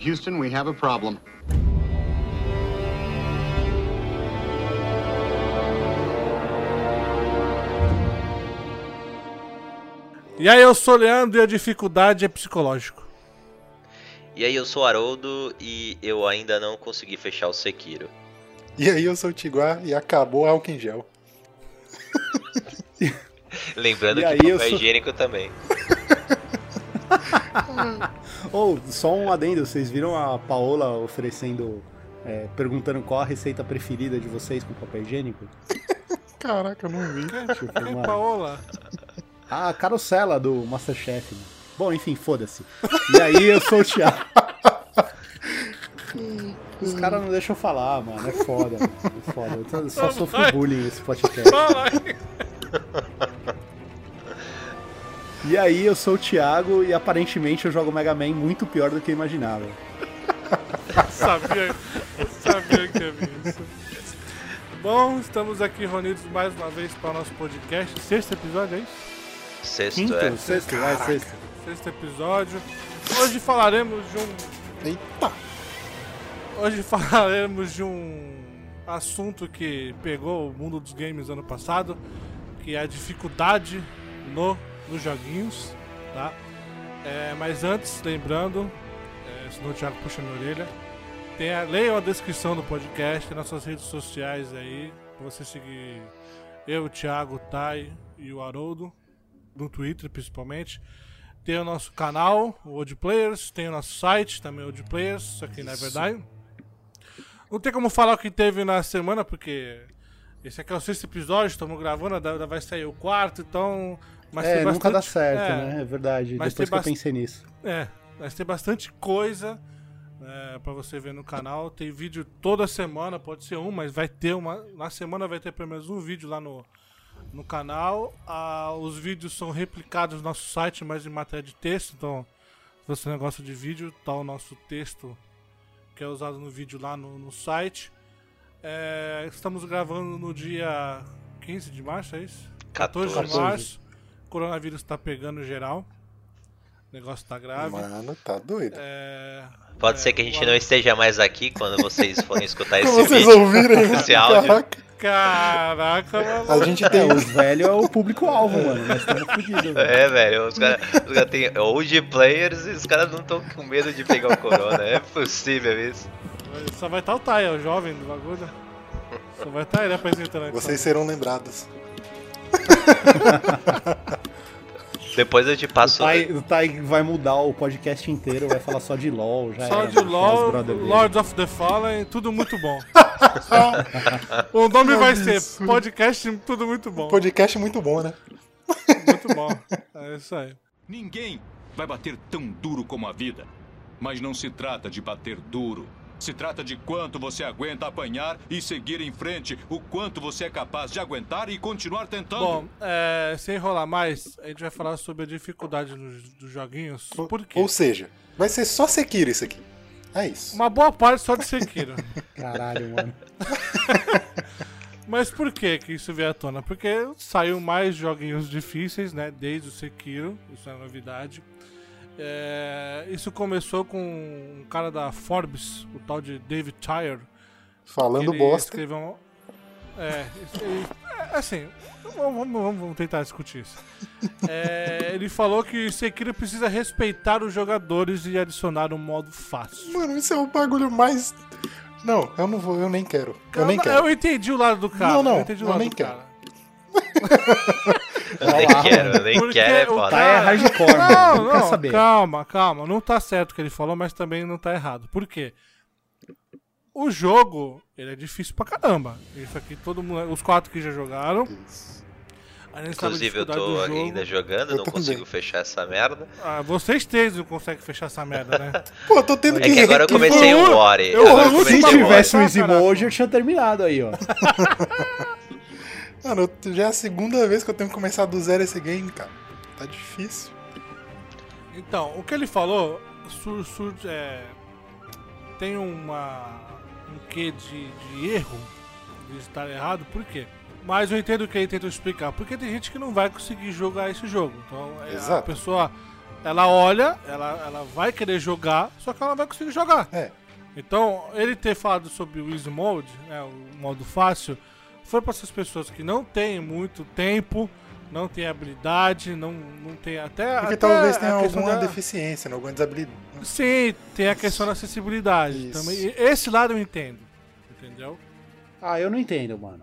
Houston, we have a problem. E aí, eu sou o Leandro e a dificuldade é psicológico. E aí, eu sou o Haroldo e eu ainda não consegui fechar o Sekiro. E aí, eu sou o Tiguar e acabou a álcool em gel. Lembrando E que aí, papel eu sou- higiênico também. Ou, só um adendo, vocês viram a Paola oferecendo, é, perguntando qual a receita preferida de vocês com papel higiênico? Caraca, eu não vi. Tipo, Ei, mano, Paola. a carocela do Masterchef. né? Bom, enfim, foda-se. E aí, eu sou o Thiago. Os caras não deixam eu falar, mano. É foda, mano. É foda. Eu só sofro bullying nesse podcast. E aí, eu sou o Thiago e aparentemente eu jogo Mega Man muito pior do que eu imaginava. sabia, eu sabia que ia vir isso. Bom, estamos aqui reunidos mais uma vez para o nosso podcast. Sexto episódio, é isso? Sexto Quinto, é. sexto, vai, sexto. Sexto episódio. Hoje falaremos de um. Eita! Hoje falaremos de um assunto que pegou o mundo dos games ano passado, que é a dificuldade no, nos joguinhos, tá? É, mas antes, lembrando, é, senão o Thiago puxa minha orelha, tem a, leiam a descrição do podcast, tem nossas redes sociais aí, pra você seguir eu, o Thiago, o Tai e o Haroldo, no Twitter principalmente. Tem o nosso canal, o Old Players, tem o nosso site, também Old Players, só que não é verdade. Não tem como falar o que teve na semana, porque esse aqui é o sexto episódio, estamos gravando, vai sair o quarto, então. Mas é, tem nunca dá bastante- certo, é, né? É verdade. Mas Depois que eu bast- pensei nisso. É, mas tem bastante coisa é, para você ver no canal. Tem vídeo toda semana, pode ser um, mas vai ter uma. Na semana vai ter pelo menos um vídeo lá no, no canal. Ah, os vídeos são replicados no nosso site, mas em matéria de texto. Então, se você não gosta de vídeo, tá o nosso texto que é usado no vídeo lá no, no site. É, estamos gravando no dia 15 de março, é isso? 14 de 14. março. O coronavírus tá pegando geral. O negócio tá grave. Mano, tá doido. É, Pode é, ser que a gente o não esteja mais aqui quando vocês forem escutar esse vocês vídeo. ouvirem esse áudio. Caraca, Caraca, a mano. gente É, tem. os velhos é o público-alvo, mano. Nós estamos fodidos. velho. É, velho, os caras cara têm old players e os caras não estão com medo de pegar o corona. É possível isso. Só vai estar o Tai, é o jovem do bagulho. Só vai estar ele apresentando aqui. Vocês serão lembrados. Depois eu te O passo. Tai, o Tai vai mudar o podcast inteiro, vai falar só de LOL. Já Só era, de LOL. Lords of the Fallen, tudo muito bom. o nome vai ser. Podcast Tudo Muito Bom. Podcast muito bom, né? Muito bom. É isso aí. Ninguém vai bater tão duro como a vida. Mas não se trata de bater duro. Se trata de quanto você aguenta apanhar e seguir em frente, o quanto você é capaz de aguentar e continuar tentando. Bom, é, sem enrolar mais, a gente vai falar sobre a dificuldade nos, dos joguinhos. Por quê? Ou seja, vai ser só Sekiro isso aqui. É isso. Uma boa parte só de Sekiro. Caralho, mano. Mas por que que isso veio à tona? Porque saiu mais joguinhos difíceis, né? Desde o Sekiro, isso é novidade. É, isso começou com um cara da Forbes, o tal de David Tyre. Falando ele bosta. escreveu um... É, é, assim, vamos, vamos- vamos- tentar discutir isso. É, ele falou que Sekiro precisa respeitar os jogadores e adicionar um modo fácil. Mano, isso é o bagulho mais. Não, eu não vou, eu nem quero. Eu nem eu, quero. eu entendi o lado do cara. Não, não, eu entendi o eu lado nem do quero. cara. Eu nem quero, eu nem Porque quero, é foda. Tai é hardcore, mano. Não, Não, saber. calma, calma. Não tá certo o que ele falou, mas também não tá errado. Por quê? O jogo, ele é difícil pra caramba. Isso aqui todo mundo, os quatro que já jogaram. Inclusive, eu tô ainda jogando, Eu não também. consigo fechar essa merda. Ah, vocês três não conseguem fechar essa merda, né? Pô, eu tô tendo É que. que agora eu comecei o Ori. eu- eu eu- Se tivesse um Easy. Mode, eu tinha terminado aí, ó. Mano, já é a segunda vez que eu tenho que começar do zero esse game, cara. Tá difícil. Então, o que ele falou sur, sur- é, tem uma um quê de, de erro, de estar errado, por quê? Mas eu entendo o que ele tentou explicar, porque tem gente que não vai conseguir jogar esse jogo. Então, é, a Exato. pessoa ela olha, ela, ela vai querer jogar, só que ela não vai conseguir jogar. É. Então, ele ter falado sobre o Easy Mode, né, o modo fácil, foi para essas pessoas que não têm muito tempo, não têm habilidade, não, não tem até. Porque até talvez tenha a questão alguma da- deficiência, né, alguma desabilidade. Sim, tem a questão da acessibilidade Isso. também. E Esse lado eu entendo. Entendeu? Ah, eu não entendo, mano.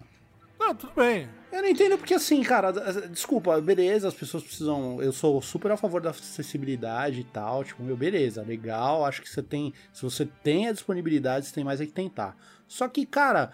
Não, tudo bem. Eu não entendo porque assim, cara, desculpa, beleza, as pessoas precisam. Eu sou super a favor da acessibilidade e tal, tipo, meu, beleza, legal, acho que você tem. Se você tem a disponibilidade, você tem mais é que tentar. Só que, cara,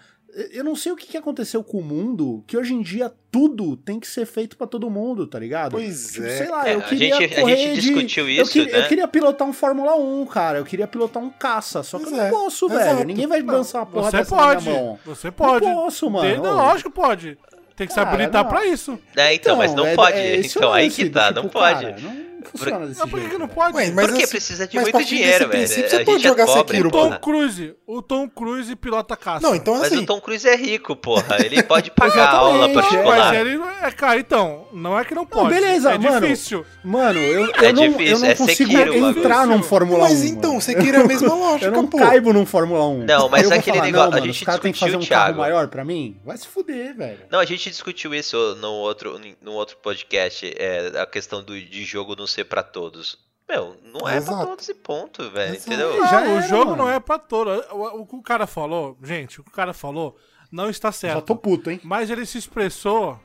eu não sei o que que aconteceu com o mundo, que hoje em dia tudo tem que ser feito pra todo mundo, tá ligado? Pois Tipo, é. sei lá, É, eu a queria gente- a correr gente de- discutiu eu isso, queria, né? Eu queria pilotar um Fórmula 1, cara, eu queria pilotar um caça, só que Pois eu não é, posso, exato. velho. Ninguém vai lançar uma porra Você dessa pode. na minha mão. Você pode. Não posso, mano. Tem- não, lógico que pode. Tem que se Cara, habilitar não. pra isso. É, então, mas não é- pode. é então, aí que tá, tipo, não pode. cara, não funciona desse Mas por que, jeito. não velho. pode? Ué, mas Porque assim, precisa de mas muito dinheiro, velho. A Você gente pode é jogar pobre, Sekiro, o Tom porra. Cruise. O Tom Cruise pilota caça. Não, então Mas assim. o Tom Cruise é rico, porra. Ele pode pagar a aula Não, particular. mas ele não é, cara, então, não é que não pode. beleza, é mano. difícil. Mano, eu, É eu não, eu difícil, não é consigo Sekiro, mano. entrar num Fórmula 1. Mas então. Sekiro é a mesma Eu lógica, não pô. caibo num Fórmula 1. Não, mas eu aquele falar, negócio- não, a gente que fazer um discutiu, carro maior pra mim? Vai se fuder, velho. Não, a gente discutiu isso no outro, no outro podcast, é, a questão do, de jogo não ser pra todos. Meu, não é Exato. pra todos e ponto, velho, entendeu? Já o era, jogo mano. não é pra todo. O, o que o cara falou, gente, o que o cara falou não está certo. Já tô puto, hein? Mas ele se expressou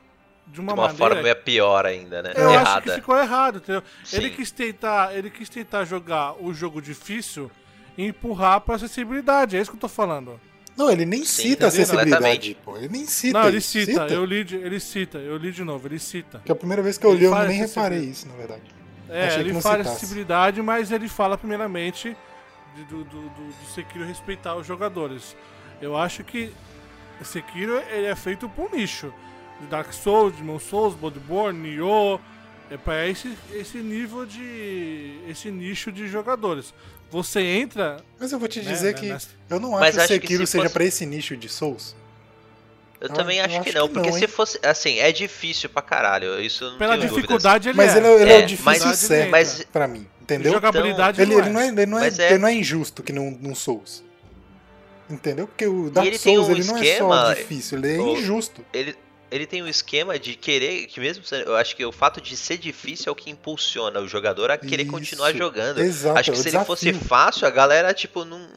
de uma, De uma maneira. forma é pior ainda, né? eu acho que Errada. ficou errado, entendeu? Sim. Ele quis tentar, ele quis tentar jogar o jogo difícil e empurrar pra acessibilidade. É isso que eu tô falando. Não, ele nem Sim, cita entendeu? acessibilidade, pô. Ele nem cita. não, ele cita, eu li, de- ele cita, eu li de novo, ele cita. Que a primeira vez que eu Ele li, eu nem reparei isso, na verdade. É, Achei ele fala acessibilidade, mas ele fala primeiramente de- do, do, do, do Sekiro respeitar os jogadores. Eu acho que Sekiro ele é feito por um nicho. De Dark Souls, Demon Souls, Bloodborne, Nioh. É pra esse, esse nível de. esse nicho de jogadores. Você entra. Mas eu vou te né, dizer né, que nessa- eu não acho que acho que Sekiro se seja fosse- pra esse nicho de Souls. Eu Eu- também eu acho que acho não, que porque não, se hein? fosse. Assim, é difícil pra caralho. Isso eu não Pela dúvidas. dificuldade ele Mas é. ele, é- ele é, É, o difícil mas- certo mas- pra mim, entendeu? Jogabilidade Ele, não, ele é. não é, ele não é, Mas é- ele não é injusto que num, num Souls. Entendeu? Porque o Dark ele tem Souls um ele não é só esquema- difícil, ele é o- injusto. Ele, ele tem um esquema de querer, que mesmo eu acho que o fato de ser difícil é o que impulsiona o jogador a querer Isso, continuar jogando. Exato, acho que é se ele fosse desafio. fácil, a galera, tipo, não.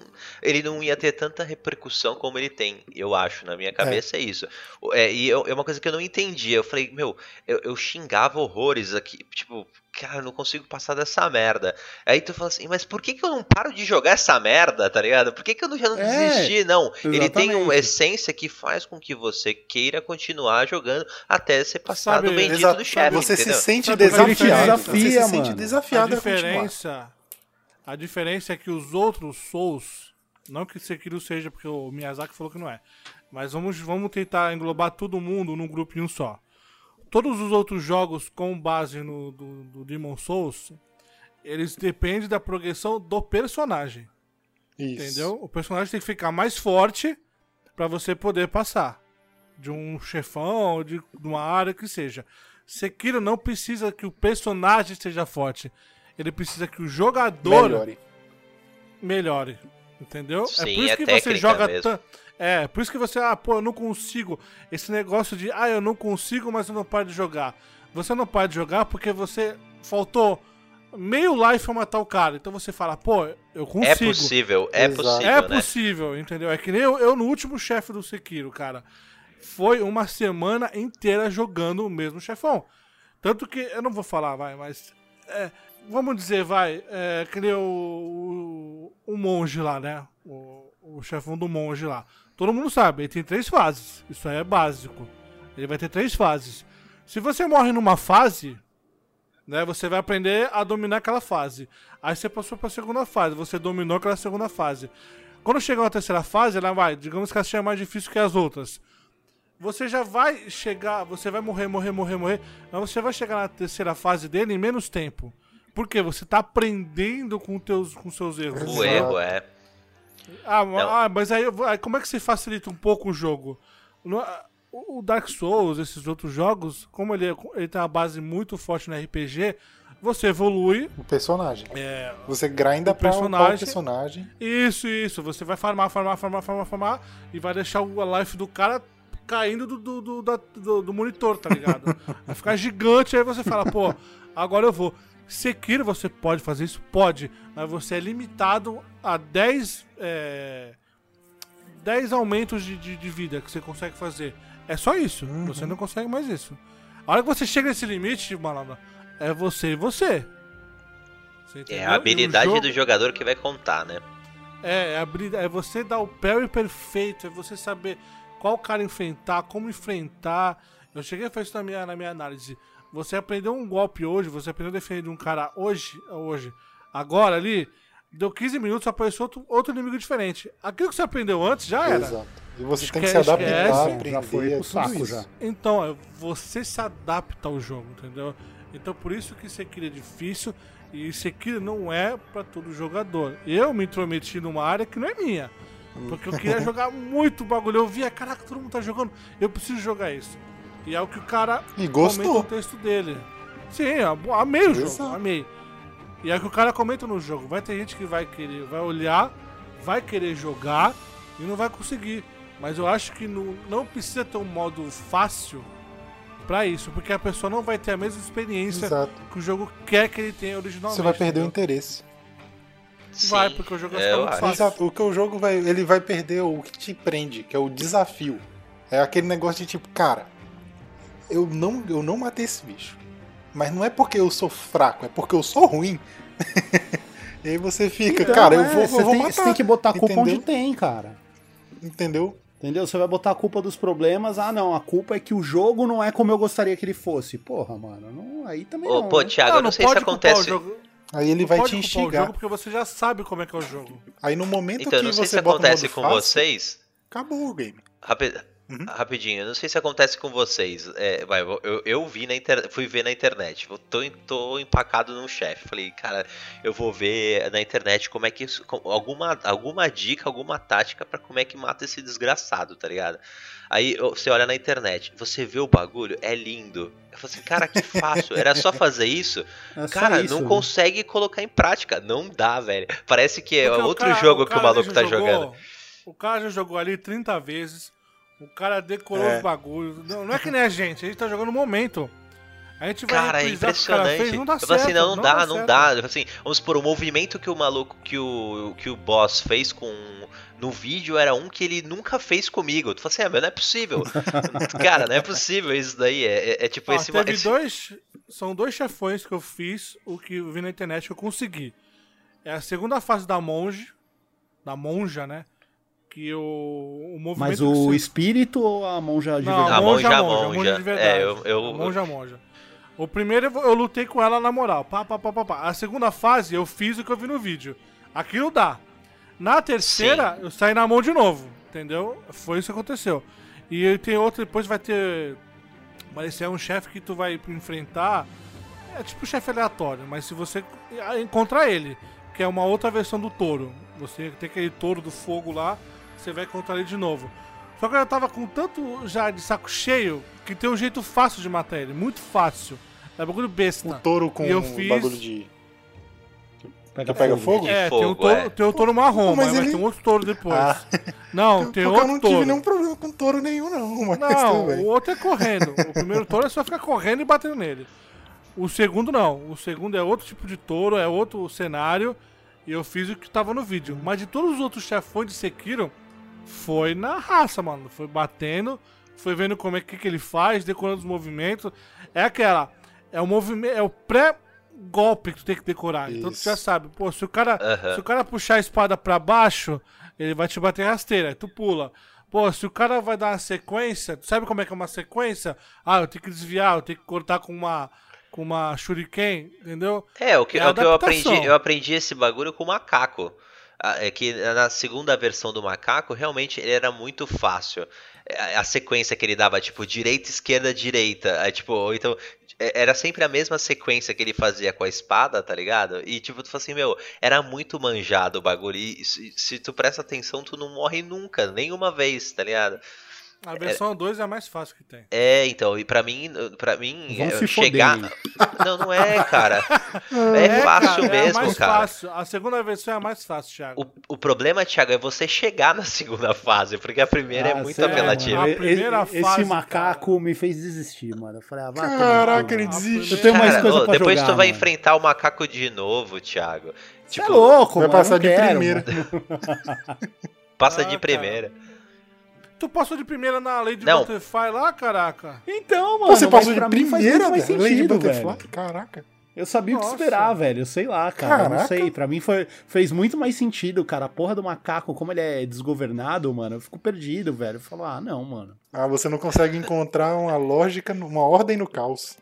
Ele não ia ter tanta repercussão como ele tem, eu acho, na minha cabeça é, isso. O- É, e eu- é uma coisa que eu não entendia. Eu falei, meu, eu, eu xingava horrores aqui, tipo, cara, eu não consigo passar dessa merda. Aí tu fala assim, mas por que, que eu não paro de jogar essa merda, tá ligado? Por que, que eu não, já não É, desisti? Não, ele tem uma exatamente. essência que faz com que você queira continuar jogando até ser passado Sabe, o bendito do chefe. Você se entendeu? sente Sabe a desafiado. diferença? Você se Desafia, sente mano. desafiado a a continuar. diferença, a diferença é que os outros Souls, não que Sekiro seja, porque o Miyazaki falou que não é, mas vamos, vamos tentar englobar todo mundo num grupinho só. Todos os outros jogos com base no do, do Demon Souls, eles dependem da progressão do personagem, Isso. entendeu? O personagem tem que ficar mais forte pra você poder passar de um chefão, de, de uma área que seja. Sekiro não precisa que o personagem esteja forte. Ele precisa que o jogador Melhore. melhore. Entendeu? Sim, é por isso é que você joga mesmo. tan- É, por isso que você, ah, pô, eu não consigo. Esse negócio de, ah, eu não consigo, mas eu não paro de jogar. Você não para de jogar porque você faltou meio life pra matar o cara. Então você fala, pô, eu consigo. É possível, é Exato. possível, É né? possível, entendeu? É que nem eu, eu no último chefe do Sekiro, cara. Foi uma semana inteira jogando o mesmo chefão. Tanto que, eu não vou falar, vai, mas. é, vamos dizer, vai, é, nem o, o, o monge lá, né? O, o chefão do monge lá. Todo mundo sabe, ele tem três fases. Isso aí é básico. Ele vai ter três fases. Se você morre numa fase, né? Você vai aprender a dominar aquela fase. Aí você passou para a segunda fase, você dominou aquela segunda fase. Quando chegar na terceira fase, ela vai, digamos que ela seja mais difícil que as outras. Você já vai chegar, você vai morrer, morrer, morrer, morrer, mas você vai chegar na terceira fase dele em menos tempo. Por quê? Você tá aprendendo com teus com seus erros. O erro é. Ah, ah, mas aí, aí como é que você facilita um pouco o jogo? No- ah, o Dark Souls, esses outros jogos, como ele, é- ele tem uma base muito forte no RPG, você evolui. O personagem. É, Você grinda o pra upar o personagem. personagem. isso, isso. Você vai farmar, farmar, farmar, farmar, farmar. E vai deixar o a life do cara caindo do, do, do, do- do monitor, tá ligado? Vai ficar gigante, aí você fala, pô, agora eu vou. Sekiro você pode fazer isso? Pode. Mas você é limitado a 10. É, 10 aumentos de, de, de vida que você consegue fazer. É só isso. Você não consegue mais isso. A hora que você chega nesse limite, malandro, é você e você. Você É a E habilidade jogo- do jogador que vai contar, né? é, é, abrir- é você dar o parry perfeito, é você saber qual cara enfrentar, como enfrentar. Eu cheguei a fazer isso na minha, na minha análise. Você aprendeu um golpe hoje, você aprendeu a defender um cara hoje, hoje, agora ali, deu 15 minutos, apareceu outro, outro inimigo diferente. Aquilo que você aprendeu antes já era. Exato. E você tem que Esquece, se adaptar, esquece. aprender. Já foi pro saco isso. já. Então, é você se adapta ao jogo, entendeu? Então por isso que Sekiro é difícil e Sekiro não é pra todo jogador. Eu me intrometi numa área que não é minha. Porque eu queria jogar muito bagulho. Eu via, caraca, todo mundo tá jogando. Eu preciso jogar isso. E é o que o cara E gostou. comenta no texto dele. Sim, eu amei o jogo, Exato. amei. E é o que o cara comenta no jogo. Vai ter gente que vai querer, vai olhar, vai querer jogar e não vai conseguir. Mas eu acho que não, não precisa ter um modo fácil pra isso, porque a pessoa não vai ter a mesma experiência Exato. que o jogo quer que ele tenha originalmente. Você vai perder o entendeu? interesse. Vai, Sim, porque o jogo vai é, ficar muito fácil. Exato. O que o jogo vai. Ele vai perder o que te prende, que é o desafio. É aquele negócio de tipo, cara, eu não, eu não matei esse bicho. Mas não é porque eu sou fraco, é porque eu sou ruim. e aí você fica, Então, cara, eu é, vou, você eu vou tem, matar. você tem que botar a culpa entendeu? onde tem, cara. Entendeu? Entendeu? Você vai botar a culpa dos problemas. Ah, não, a culpa é que o jogo não é como eu gostaria que ele fosse. Porra, mano, não, aí também Ô, não. pô, né? Thiago, eu não sei se acontece. Aí ele não vai pode te culpar o instigar. jogo porque você já sabe como é que é o jogo. Aí no momento Então, eu que não sei você se acontece com fácil, vocês. acabou o game. Rapi- Uhum. Rapidinho, eu não sei se acontece com vocês. É, vai, eu, eu vi na internet, fui ver na internet. Eu tô, tô empacado num chefe. Falei, cara, eu vou ver na internet como é que isso. alguma, alguma dica, alguma tática pra como é que mata esse desgraçado, tá ligado? Aí você olha na internet, você vê o bagulho, é lindo. Eu falei assim, cara, que fácil. Era só fazer isso? É Cara, isso, não né? consegue colocar em prática. Não dá, velho. Parece que é Porque outro cara- jogo o que o maluco tá jogou- jogando. O cara já jogou ali 30 vezes. O cara decorou É. os bagulhos. Não, não é que nem a gente, a gente tá jogando no momento. A gente vai Cara, é reprisar o que o cara impressionante. fez, não dá eu falei certo. assim, não, não dá, não certo. dá. Eu falei Assim, vamos supor, o movimento que o maluco, que o, que o boss fez com no vídeo era um que ele nunca fez comigo. Tu falei assim, ah, mas não é possível. Cara, não é possível isso daí. É, é- é tipo Ó, esse, teve esse- dois. São dois chefões que eu fiz, o que eu vi na internet que eu consegui. É a segunda fase da monge. Da monja, né? Que o, o movimento. Mas o você- espírito ou a monja de Não, verdade? A monja, monja, a monja, monja. monja de verdade. É, eu- eu- A monja, monja. O primeiro eu, lutei com ela na moral. Pá, pá, pá, pá, pá. A segunda fase eu fiz o que eu vi no vídeo. Aquilo dá. Na terceira, eu saí na mão de novo. Entendeu? Foi isso que aconteceu. E aí tem outro, depois vai ter. Mas esse é um chefe que tu vai enfrentar. É tipo um chefe aleatório, mas se você encontrar ele, que é uma outra versão do touro, você tem aquele touro do fogo lá, você vai encontrar ele de novo. Só que eu tava com tanto já de saco cheio que tem um jeito fácil de matar ele, muito fácil. É bagulho besta. O touro com eu um fiz- bagulho de. Pega, Pega fogo? É, fogo, tem, um touro, é. tem o touro marrom, Mas mas, vai ele- ter um outro touro depois. Ah. Não, tem Porque eu outro não touro. tive nenhum problema com touro nenhum, não. Mas Não, o outro é correndo. O primeiro touro é só ficar correndo e batendo nele. O segundo não. O segundo é outro tipo de touro, é outro cenário. E eu fiz o que tava no vídeo. Mas de todos os outros chefões de Sekiro, foi na raça, mano. Foi batendo, foi vendo como é que, que ele faz, decorando os movimentos. É aquela. É o movimento. É o pré-golpe que tu tem que decorar. Então tu Isso. já sabe. Pô, se o cara. Se o cara puxar a espada pra baixo, ele vai te bater rasteira, aí tu pula. Pô, se o cara vai dar uma sequência, tu sabe como é que é uma sequência? Ah, eu tenho que desviar, eu tenho que cortar com uma com uma shuriken, entendeu? É, o que, É é o que eu aprendi. Eu aprendi esse bagulho com o macaco. É que na segunda versão do macaco, realmente ele era muito fácil. É, A sequência que ele dava, tipo, direita, esquerda, direita. Tipo, então. é- Era sempre a mesma sequência que ele fazia com a espada, tá ligado? E tipo, tu fala assim, meu, era muito manjado o bagulho. E se, se tu presta atenção, tu não morre nunca, nenhuma vez, tá ligado? A versão 2 é a mais fácil que tem. É, então, e pra mim, pra mim, Vão é, se chegar. foder Não, não é, cara. É, fácil cara, é a mesmo, mais cara. Fácil. A segunda versão é a mais fácil, Thiago. O, o problema, Thiago, é você chegar na segunda fase, porque a primeira é Ah, muito sério, apelativa. A primeira esse, fase, esse macaco me fez desistir, mano. Eu falei, ah, Caraca, ele desiste. Eu tenho mais Cara, coisa ô, pra depois jogar, tu vai mano. enfrentar o macaco de novo, Thiago. Você Tipo, é louco, Vai mano. passar eu de quero, primeira. passa Ah, de cara. Tu passou de primeira na Lady Não. Butterfly lá, caraca? Então, mano. Você passou de primeira, muito mais velho? Lady sentido, Butterfly? velho. Caraca. Eu sabia o que Nossa. esperar, velho. Eu sei lá, cara. Eu Não Caraca. sei. Pra mim foi, fez muito mais sentido, cara. A porra do macaco, como ele é desgovernado, mano. Eu fico perdido, velho. Eu falo, ah, não, mano. Ah, você não consegue encontrar uma lógica, uma ordem no caos.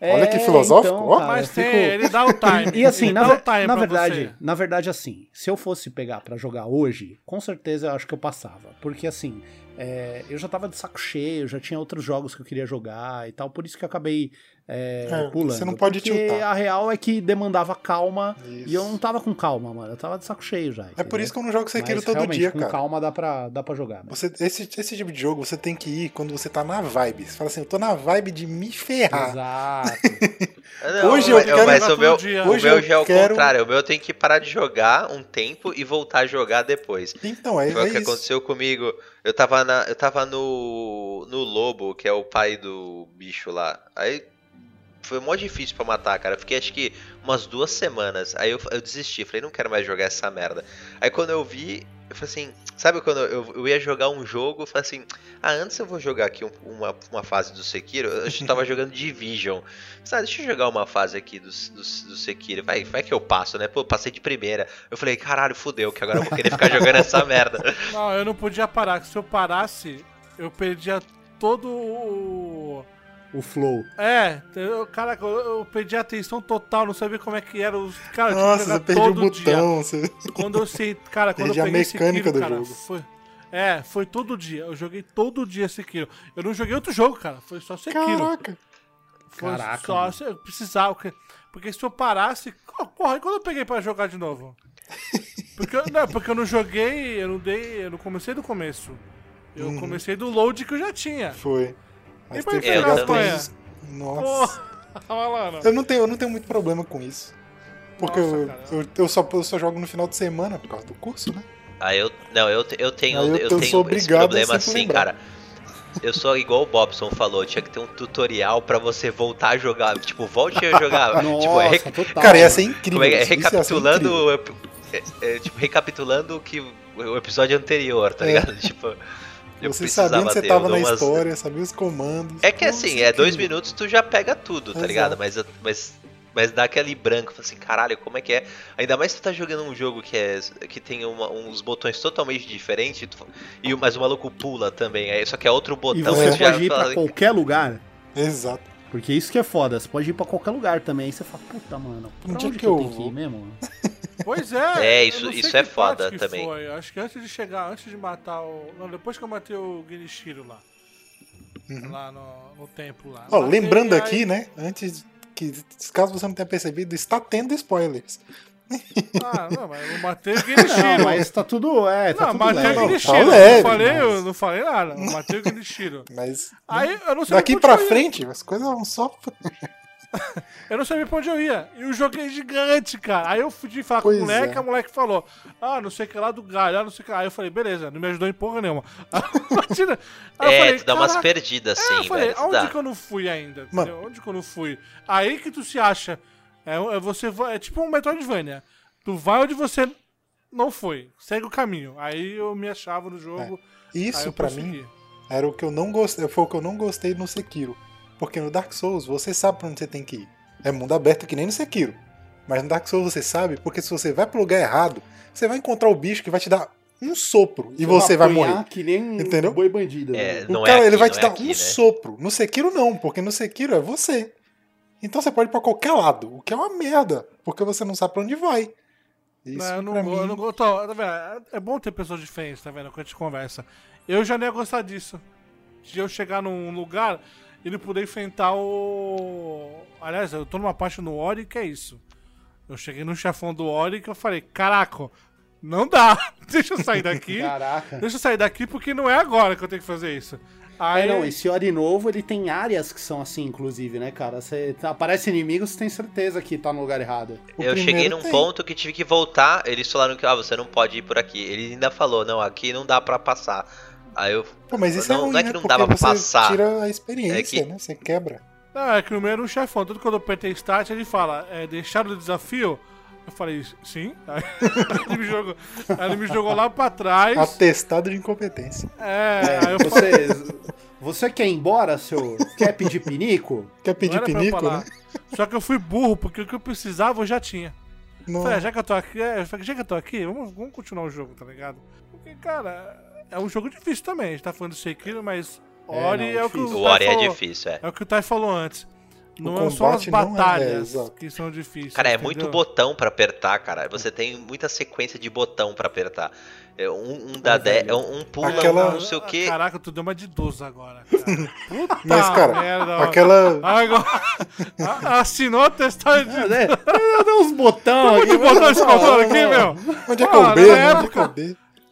Olha que filosófico. É, cara, Mas tem, fico- ele dá o time. E assim, na, dá ver- o time na verdade, você. na verdade, assim, se eu fosse pegar pra jogar hoje, com certeza eu acho que eu passava. Porque assim, é, eu já tava de saco cheio, já tinha outros jogos que eu queria jogar e tal, por isso que eu acabei é, É, pulando. você não pode porque tiltar. a real é que demandava calma Isso. e eu não tava com calma, mano. Eu tava de saco cheio já. É por isso que eu não jogo Sekiro todo dia, com cara. calma dá pra, dá pra jogar. mano. Você, esse, esse tipo de jogo você tem que ir quando você tá na vibe. Você fala assim, eu tô na vibe de me ferrar. Exato. Não, Hoje eu quero mas o meu, dia. o já é o quero- contrário. O meu eu tenho que parar de jogar um tempo e voltar a jogar depois. Então, é, Foi é o que isso. aconteceu comigo. Eu tava, na, eu tava no, no lobo, que é o pai do bicho lá. Aí foi mó difícil pra matar, cara. Eu fiquei acho que umas duas semanas. Aí eu, eu desisti, falei, não quero mais jogar essa merda. Aí quando eu vi, eu falei assim, sabe quando eu, eu ia jogar um jogo, eu falei assim, ah, antes eu vou jogar aqui um- uma, uma fase do Sekiro. Eu já tava jogando Division. Sabe, deixa eu jogar uma fase aqui do, do, do Sekiro. Vai, vai que eu passo, né? Pô, passei de primeira. Eu falei, caralho, fudeu, que agora eu vou querer ficar jogando essa merda. Não, eu não podia parar. que Se eu parasse, eu perdia todo o. o flow. É, eu, caraca, eu, eu perdi a atenção total, não sabia como é que era os. Cara, eu Nossa, você perdeu o todo dia. botão. Você... Quando eu sei, cara, quando Perdi eu a peguei mecânica Sekiro, do cara, jogo. Foi, é, foi todo dia. Eu joguei todo dia Sekiro. Eu não joguei outro jogo, cara. Foi só Sekiro. Caraca. Foi Caraca, só eu precisava. porque- Porque se eu parasse. Porra, e quando eu peguei pra jogar de novo? Porque, eu- não, porque eu não joguei, eu não dei. Eu não comecei do começo. Eu Uhum. comecei do load que eu já tinha. Foi. Mas E teve que pegar todos. Nossa. Porra. Eu não, tenho, eu não tenho muito problema com isso. Porque Nossa, eu, eu, eu só, eu só jogo no final de semana por causa do curso, né? Aí eu. Não, eu, eu tenho, eu- eu, eu tenho esse problema assim, lembrar. cara. Eu sou igual o Bobson falou, tinha que ter um tutorial pra você voltar a jogar. Tipo, volte a jogar. Nossa, tipo, é, rec- total. Cara, ia ser incrível. como é, é? isso ia ser recapitulando, incrível. é, é, tipo, recapitulando o que o episódio anterior, tá É. ligado? Tipo, eu Você sabia onde você tava na umas- história, sabia os comandos. É que Nossa, assim, é dois minutos tu já pega tudo, tá Exato. ligado? Mas, mas, mas dá aquele branco, fala assim, caralho, como é que é? Ainda mais se tu tá jogando um jogo que, é, que tem uma- uns botões totalmente diferentes, tu- e, mas o maluco pula também, aí, só que é outro E botão. você tu já pode ir fala, pra qualquer lugar. Exato. Porque isso que é foda, você pode ir pra qualquer lugar também. Aí você fala, puta, mano, pra Onde onde, é que que eu eu tenho que vou? ir mesmo? Pois é. É, eu isso- não sei isso que é foda que também. Foi. Acho que antes de chegar, antes de matar o. Não, depois que eu matei o Genichiro lá. Lá no, no templo lá. Uhum. Matei, lembrando aí- aqui, né? Antes que, caso você não tenha percebido, está tendo spoilers. Ah, não, mas eu matei o Não, mas tá tudo. É, tá Não, tudo matei leve. Tá leve, não falei, mas- eu não falei nada. Eu matei o Genichiro. Mas Aí eu não sabia daqui pra onde frente, as coisas vão só. Eu não sabia pra onde eu ia. E o jogo é gigante, cara. Aí eu fui falar Pois com o moleque, é. a moleque falou: Ah, não sei o que lá do galho, ah, não sei o que lá. Aí eu falei, beleza, não me ajudou em porra nenhuma. Imagina. Aí eu É, falei, tu dá umas "Caraca, perdidas É, assim, eu falei, velho. aonde dá. que eu não fui ainda? Onde que eu não fui? Aí que tu se acha. É, é você vai- é tipo um Metroidvania. Tu vai onde você não foi. Segue o caminho. Aí eu me achava no jogo. aí Isso, consegui. mim, era o que eu não gostei. Foi o que eu não gostei no Sekiro. Porque no Dark Souls você sabe pra onde você tem que ir. É mundo aberto que nem no Sekiro. Mas no Dark Souls você sabe, porque se você vai pro lugar errado, você vai encontrar o bicho que vai te dar um sopro e você vai morrer. Que nem um Entendeu? boi bandido. É, né? O Não cara, é ele aqui, vai não te é dar aqui, um né? sopro. No Sekiro não, porque no Sekiro é você. Então você pode ir pra qualquer lado, o que é uma merda, porque você não sabe pra onde vai. Isso Não, eu não, mim... eu não go- tô- tá vendo? É bom ter pessoas diferentes, tá vendo? Quando a gente conversa. Eu já não ia gostar disso. De eu chegar num lugar e não poder enfrentar o. Aliás, eu tô numa parte no Ori que é isso. Eu cheguei no chefão do Ori que eu falei, caraca, não dá. Deixa eu sair daqui. Caraca. Deixa eu sair daqui porque não é agora que eu tenho que fazer isso. Aí, É, não, esse Ori novo, ele tem áreas que são assim, inclusive, né, cara? Você aparece inimigo, você tem certeza que tá no lugar errado. O eu cheguei num tem. ponto que tive que voltar. Eles falaram que ah, você não pode ir por aqui. Ele ainda falou, não, aqui não dá pra passar. Aí eu. Pô, mas isso Não- é ruim, não é que né? não Porque dava pra você passar. tira a experiência, É que- né? Você quebra. Não, é que no meio era um chefão. Tanto quando eu apertei start, ele fala, é, deixaram o desafio? Eu falei, sim. Aí ele me jogou, ele me jogou lá pra trás. Atestado de incompetência. É, aí eu falei, Você, você quer ir embora, seu. Quer pedir pinico? Quer pedir pinico, né? Só que eu fui burro, porque o que eu precisava eu já tinha. Não. Falei, ah, já que eu tô aqui, é, já que eu tô aqui, vamos, vamos continuar o jogo, tá ligado? Porque, cara, é um jogo difícil também. A gente tá falando de Sekiro, mas É, Ori não, é, o que o. O Ori é falou. difícil, é. É o que o Tai falou antes. Não O são as não é, batalhas exato. que são difíceis. Cara, é entendeu? muito botão pra apertar, cara. Você tem muita sequência de botão pra apertar. É, Um, um dá 10, um, um pula, Aquela- um não sei o que. Caraca, tu deu uma de 12 agora. Cara. Puta Mas, cara, merda. aquela. Agora, a- assinou o testado de. É, Deu uns botão Onde aqui. botou esse controle aqui, meu? Onde é que é né? Onde é que é o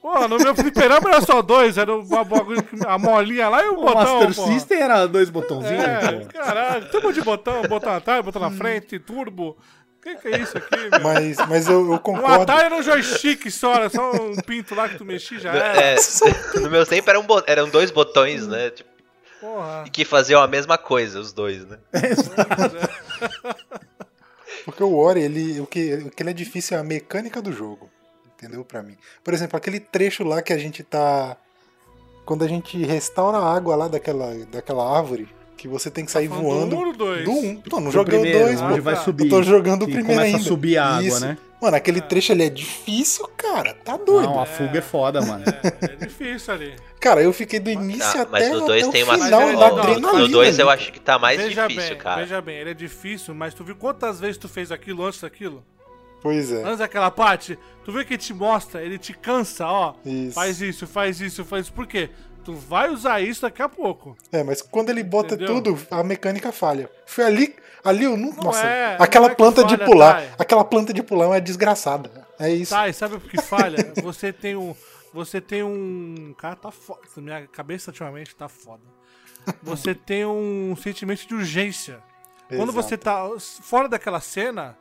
Pô, no meu fliperama era só dois. Era o que- a molinha lá e o O botão, Master pô. System era dois botãozinhos, É, caralho. Um monte de botão. Botão atrás, botão na frente, turbo. O que, que é isso aqui, meu? Mas, mas eu, eu Um concordo. Atari era um joystick só, era só um pinto lá que tu mexia e já era. É, no meu tempo eram, eram dois botões, né? Tipo, Porra. que faziam a mesma coisa, os dois, né? Porque o Ori, ele, o, que, o que ele é difícil é a mecânica do jogo. Entendeu? Pra mim. Por exemplo, aquele trecho lá que a gente tá. Quando a gente restaura a água lá daquela, daquela árvore, que você tem que sair Falando voando. Do um ou do dois? Do 1. Um. Tô, não joguei o primeiro, 2, onde pô. vai Eu subir. Eu tô jogando o primeiro começa ainda. a subir a água, Isso. né? Mano, aquele trecho ali é difícil, cara. Tá doido. Não, a fuga é foda, mano. É, é difícil ali. Cara, eu fiquei do início Ah, até, mas no 2 até tem o uma. final Mas é- da não, adrenalina. no 2 eu acho que tá mais veja difícil, bem, cara. veja bem, ele é difícil, mas tu viu quantas vezes tu fez aquilo antes daquilo? Pois é. Antes daquela parte, tu vê que ele te mostra, ele te cansa, ó. Isso. Faz isso, faz isso, faz isso. Por quê? Tu vai usar isso daqui a pouco. É, mas quando ele bota Entendeu? tudo, a mecânica falha. Foi ali, ali eu não. nossa, é, aquela não é planta de falha, pular, Thay. aquela planta de pular é uma desgraçada. É isso. Tá, e sabe por que falha? Você tem um. Você tem um. Cara, tá foda. Minha cabeça ultimamente tá foda. Você tem um sentimento de urgência. Quando Exato. você tá fora daquela cena,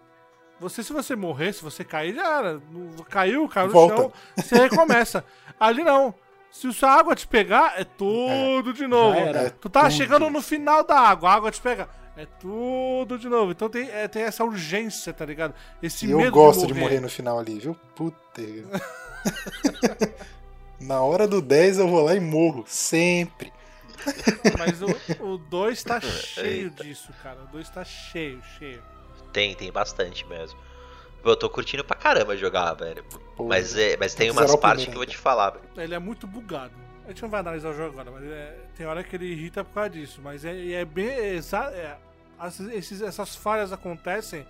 você, se você morrer, se você cair, já era. Caiu, caiu no Volta. chão, você recomeça. Ali não. Se a água te pegar, é tudo de novo. Era. É Tu tá tudo. chegando no final da água, a água te pega. É tudo de novo. Então tem, é, tem essa urgência, tá ligado? Esse eu medo gosto de morrer no final ali, viu? Puta. Na hora do 10 eu vou lá e morro. Sempre. Mas o 2 tá cheio disso, cara. O 2 tá cheio, cheio. Tem, tem bastante mesmo. Eu tô curtindo pra caramba jogar, velho. Pô, Mas, é, mas tem umas partes primeiro que eu vou te falar, velho. Ele é muito bugado. A gente não vai analisar o jogo agora, mas é- tem hora que ele irrita por causa disso. Mas é, é bem. é, as- esses- essas falhas acontecem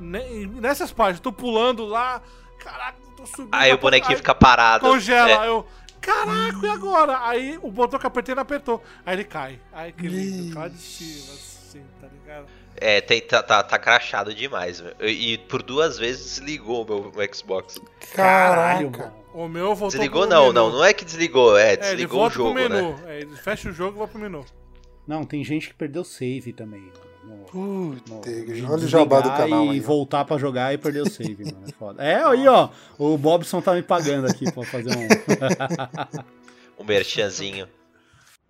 ne- nessas partes. Eu tô pulando lá, caraca, eu tô subindo. Aí o bonequinho fica parado. Congela, É, eu. Caraca, e agora? Aí o botão que eu apertei não apertou. Aí ele cai. Aí que lindo, lá de cima, assim, tá ligado? é, tem, tá, tá, tá crachado demais, velho. E por duas vezes desligou o meu, meu Xbox. Caralho, mano. O meu voltou Desligou não, menu. não, não é que desligou, é, É, ele desligou o volta jogo, pro né? É, ele fecha o jogo e vai pro menu. Não, tem gente que perdeu save também. Puta, olha o jabá do canal E aí. ó. voltar pra jogar e perder o save, mano. É foda. É, aí, ó. O Bobson tá me pagando aqui pra fazer um. Um merchanzinho.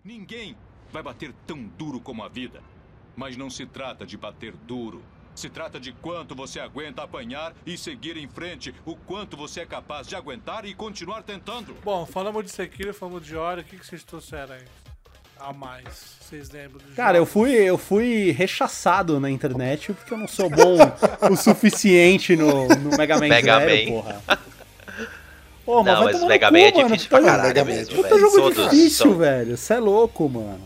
Ninguém vai bater tão duro como a vida. Mas não se trata de bater duro. Se trata de quanto você aguenta apanhar e seguir em frente, o quanto você é capaz de aguentar e continuar tentando. Bom, falamos de Sekiro, falamos de Ori, o que, que vocês trouxeram aí? A mais, vocês lembram do Cara, eu jogo? fui, eu fui rechaçado na internet porque eu não sou bom o suficiente no, no Mega Man Mega Zero, Man. porra. Pô, Não, mas tomar o no Mega cu, Man é difícil pra caralho Mega Man é mesmo, Puta velho. jogo Todos difícil, são- velho. Você é louco, mano.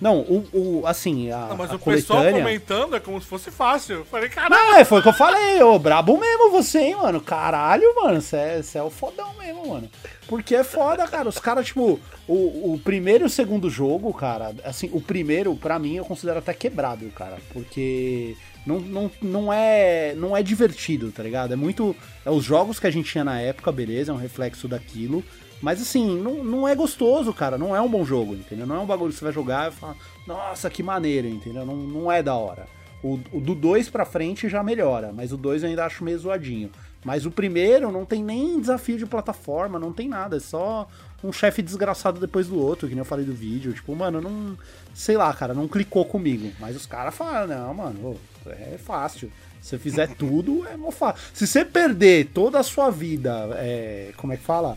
Não, o, o assim, a, Não, mas a o pessoal coletânea... comentando é como se fosse fácil. Eu falei, caralho, Não, é, foi o que eu falei, ô, brabo mesmo você, hein, mano. Caralho, mano, você é, cê é o fodão mesmo, mano. Porque é foda, cara. Os caras, tipo, o, o primeiro e o segundo jogo, cara, assim, o primeiro, pra mim, eu considero até quebrado, cara. Porque não, não, não, é, não é divertido, tá ligado? É muito. É os jogos que a gente tinha na época, beleza, é um reflexo daquilo. Mas assim, não, não é gostoso, cara. Não é um bom jogo, entendeu? Não é um bagulho que você vai jogar e falar, nossa, que maneiro, entendeu? Não, não é da hora. O, o do 2 pra frente já melhora, mas o 2 eu ainda acho meio zoadinho. Mas o primeiro não tem nem desafio de plataforma, não tem nada, é só um chefe desgraçado depois do outro, que nem eu falei do vídeo. Tipo, mano, não. Sei lá, cara, não clicou comigo. Mas os caras falam, não, mano, é fácil. Se você fizer tudo, é mó fácil. Se você perder toda a sua vida, é, como é que fala?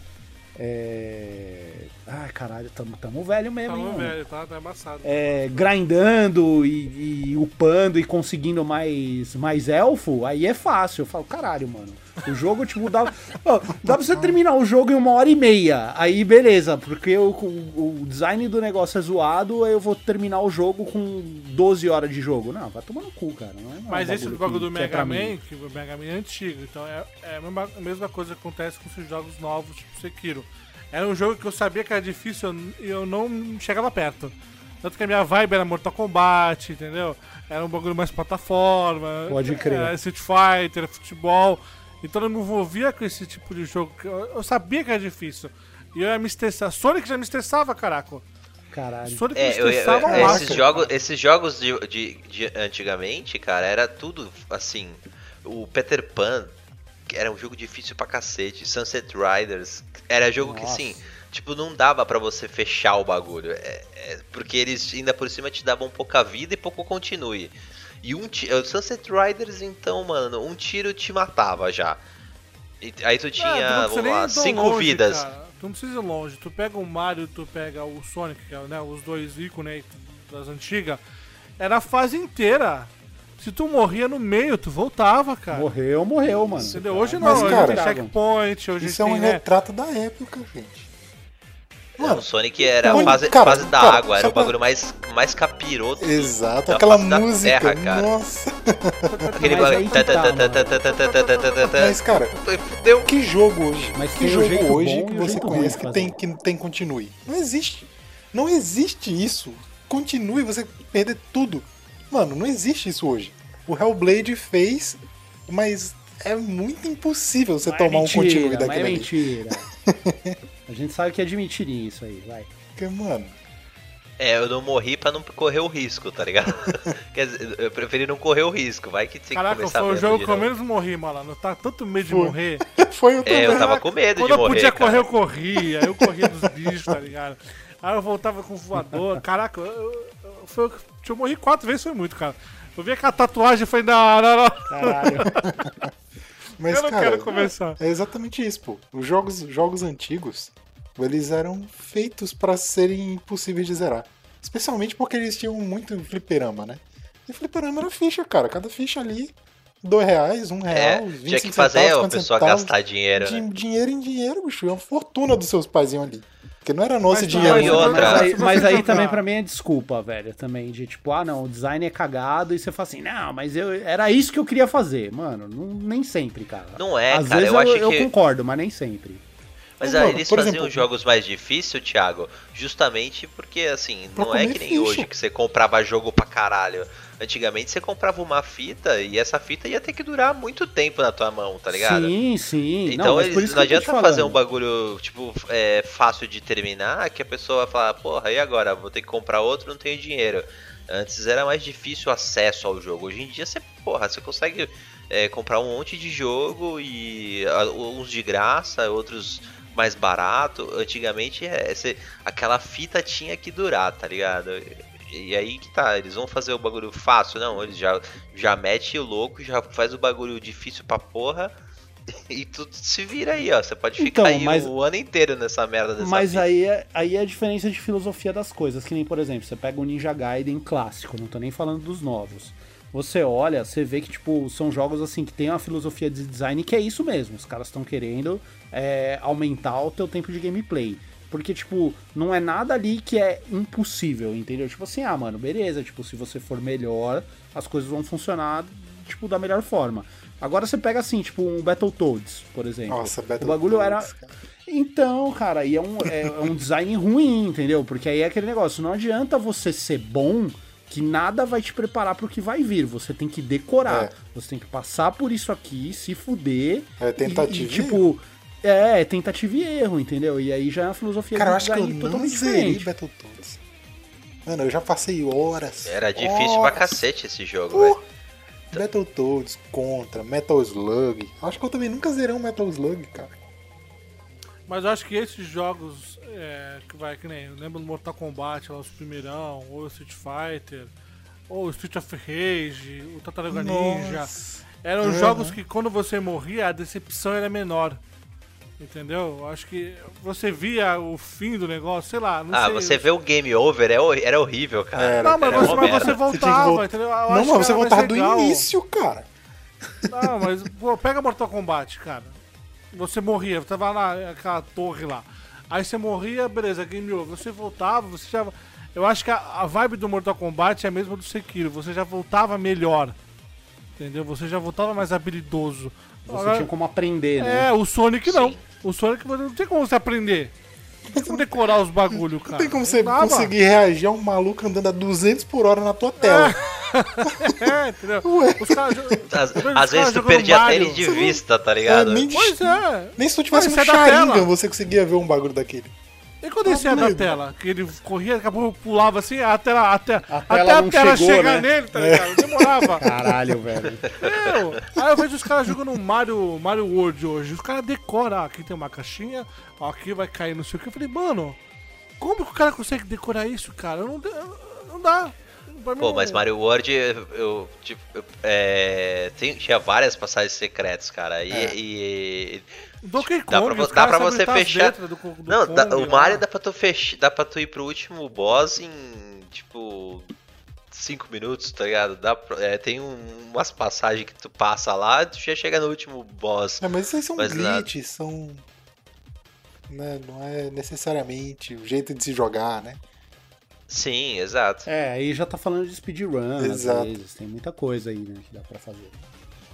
É... Ai, caralho, tamo, tamo velho mesmo, Tamo hein, mano? velho, tá, tá embaçado. É, grindando e, e upando e conseguindo mais, mais elfo, aí é fácil. Eu falo, caralho, mano. O jogo, tipo, dá, ó, dá pra você terminar o jogo em uma hora e meia. Aí, beleza, porque o, o, o design do negócio é zoado, aí eu vou terminar o jogo com 12 horas de jogo. Não, vai tomar no cu, cara. Não é, não é Mas um esse bagulho do é Mega pra Man, que o Mega Man é antigo, então é, é a, mesma, a mesma coisa que acontece com esses jogos novos, tipo Sekiro. Era um jogo que eu sabia que era difícil e eu não chegava perto. Tanto que a minha vibe era Mortal Kombat, entendeu? Era um bagulho mais plataforma. Pode crer. Era Street Fighter, futebol. Então eu me envolvia com esse tipo de jogo. Eu, eu sabia que era difícil. E eu ia me estressar. Sonic já me estressava, caraca. Caralho. Sonic me É, eu, eu- estressava ao esses, máximo. jogos, esses jogos de, de- de antigamente, cara, era tudo assim. O Peter Pan que era um jogo difícil pra cacete. Sunset Riders era jogo que Nossa. assim, tipo, não dava pra você fechar o bagulho. É, é, porque eles ainda por cima te davam pouca vida e pouco continue. E um ti- o Sunset Riders, então, mano, um tiro te matava já. E aí tu É, tu tinha, não precisa vamos lá, cinco longe, vidas. cara. Tu não precisa ir longe. Tu pega o Mario, tu pega o Sonic, que é, né, os dois ícones das antigas. Era a fase inteira. Se tu morria no meio, tu voltava, cara. Morreu, morreu, mano. Entendeu? Hoje Mas, não, hoje cara, tem checkpoint, hoje Isso é tem, um né? retrato da época, gente. Não, o Sonic era a Mano, fase, cara, fase da cara, água, era o pra- bagulho mais, mais capiroto. Exato, da aquela música. terra, cara. Nossa. Aquele Mas bagulho. que mano. Mas, cara, Fudeu. que jogo hoje? Mas que jogo hoje bom que você conhece que tem, que tem continue? Não existe. Não existe isso. Continue, você perder tudo. Mano, não existe isso hoje. O Hellblade fez, mas é muito impossível você Mas tomar é um continue mentira, daquele é ali. mentira. A gente sabe que é de mentirinha isso aí, vai. Porque, mano, É, eu não morri pra não correr o risco, tá ligado? Quer dizer, eu preferi não correr o risco, vai que tem que Caraca, começar foi o jogo que eu menos morri, malandro. Eu tava tanto medo de Foi. morrer. foi o É, também. eu tava com medo Quando de eu morrer, podia cara. correr, eu corria. Eu corria dos bichos, tá ligado? Aí eu voltava com voador. Caraca, eu, eu, eu, foi, eu morri quatro vezes, foi muito, cara. Eu vi aquela tatuagem e falei, não, não, não. Caralho. Mas, eu não cara, quero começar. É exatamente isso, pô. Os jogos, jogos antigos, eles eram feitos pra serem impossíveis de zerar. Especialmente porque eles tinham muito fliperama, né? E fliperama era ficha, cara. Cada ficha ali, dois reais, um É, real, 25 tinha que fazer centavos, a 50 pessoa centavos. gastar dinheiro, Din- né? Dinheiro em dinheiro, bicho. É uma fortuna dos seus pais iam ali. Porque não era nosso Mas dinheiro. não, e outra- Mas aí, mas aí também pra mim é desculpa, velho. Também de tipo, ah não, o design é cagado e você fala assim, não, mas eu era isso que eu queria fazer. Mano, não- nem sempre, cara. Não é, Às cara, vezes eu acho eu que- concordo, mas nem sempre. Mas eles faziam exemplo- jogos mais difíceis, Thiago, justamente porque, assim, não é que nem ficha. hoje que você comprava jogo pra caralho. Antigamente você comprava uma fita e essa fita ia ter que durar muito tempo na tua mão, tá ligado? Sim, sim. Então não, eles, não adianta fazer um bagulho, tipo, é, fácil de terminar, que a pessoa fala, porra, e agora? Vou ter que comprar outro, não tenho dinheiro. Antes era mais difícil o acesso ao jogo. Hoje em dia você, porra, você consegue é, comprar um monte de jogo e uns de graça, outros mais barato. Antigamente é, você- aquela fita tinha que durar, tá ligado? E aí que tá, eles vão fazer o bagulho fácil, não, eles já, já mete o louco, já faz o bagulho difícil pra porra. E tu se vira aí, ó. Você pode ficar Então, aí mas- o ano inteiro nessa merda dessa Mas aí é, aí é a diferença de filosofia das coisas. Que nem, por exemplo, você pega o Ninja Gaiden clássico, não tô nem falando dos novos. Você olha, você vê que, tipo, são jogos assim que tem uma filosofia de design que é isso mesmo. Os caras estão querendo é, aumentar o teu tempo de gameplay. Porque, tipo, não é nada ali que é impossível, entendeu? Tipo assim, ah, mano, beleza, tipo, se você for melhor, as coisas vão funcionar, tipo, da melhor forma. Agora você pega assim, tipo, um Battletoads, por exemplo. Nossa, o Battle bagulho era. Então, cara, aí é um, é, é um design ruim, entendeu? Porque aí é aquele negócio, não adianta você ser bom que nada vai te preparar pro que vai vir. Você tem que decorar. É. Você tem que passar por isso aqui, se fuder. É tentativa e e, tipo, é, é tentativa e erro, entendeu? E aí já é uma filosofia Cara, eu de acho que eu não zerei. Battletoads. Mano, eu já passei horas. Era difícil pra horas. cacete esse jogo, Uh, velho. Battletoads, Contra, Metal Slug. Acho que eu também nunca zerei um Metal Slug, cara. Mas eu acho que esses jogos é, que vai, que nem, eu lembro do Mortal Kombat, lá, os primeirão, ou Street Fighter, ou Street of Rage, o Tartaruga Ninja. Eram Uhum. jogos que quando você morria, a decepção era menor. Entendeu? Eu Acho que você via o fim do negócio, sei lá, não Ah, sei. você vê o game over, é era horrível, cara. Era, Não, mas, Era você, mas você Você voltava, voltar- entendeu? Eu Não, mas você voltava do legal. início, cara. Não, mas pô, pega Mortal Kombat, cara. Você morria, você tava lá, aquela torre lá. Aí você morria, beleza, game over. Você voltava, você já. Eu acho que a, a vibe do Mortal Kombat é a mesma do Sekiro. Você já voltava melhor. Entendeu? Você já voltava mais habilidoso. Você Agora- tinha como aprender, né? É, o Sonic não. Sim. O Sonic não tem como você aprender. Não tem como decorar os bagulho, cara. Não tem como você conseguir reagir a um maluco andando a 200 por hora na tua tela. É, entendeu? Os caras. Às, às vezes tu perdia até ele de vista, tá ligado? É, nem, de- Pois é. nem se tu tivesse Mas um é Sharingan tela. você conseguia ver um bagulho daquele. E quando ele saia da medo. tela? Que ele corria, daqui a pouco pulava assim, a tela, a tela, A até a tela chegou, chegar né? nele, tá ligado? Demorava. Caralho, velho. Meu, aí eu vejo os caras jogando Mario, Mario World hoje. Os caras decoram, ah, aqui tem uma caixinha, ó, aqui vai cair não sei o que. Eu falei, mano, como que o cara consegue decorar isso, cara? Eu Não, não dá. Pô, mas Mario World, eu, eu, tipo, eu, é, tem- tinha várias passagens secretas, cara. E, É. e- Donkey Kong, dá pra, os dá pra você fechar. do, do Não, dá- Kong o Mario lá. dá pra tu fechar, dá pra tu ir pro último boss em tipo 5 minutos, tá ligado? Dá pra- é, tem um- umas passagens que tu passa lá, tu já chega no último boss. É, mas isso aí são Mas nada. glitches, são. Né, não é necessariamente o jeito de se jogar, né? Sim, exato. É, aí já tá falando de speedrun, às Exato. vezes. Tem muita coisa aí, né, que dá pra fazer.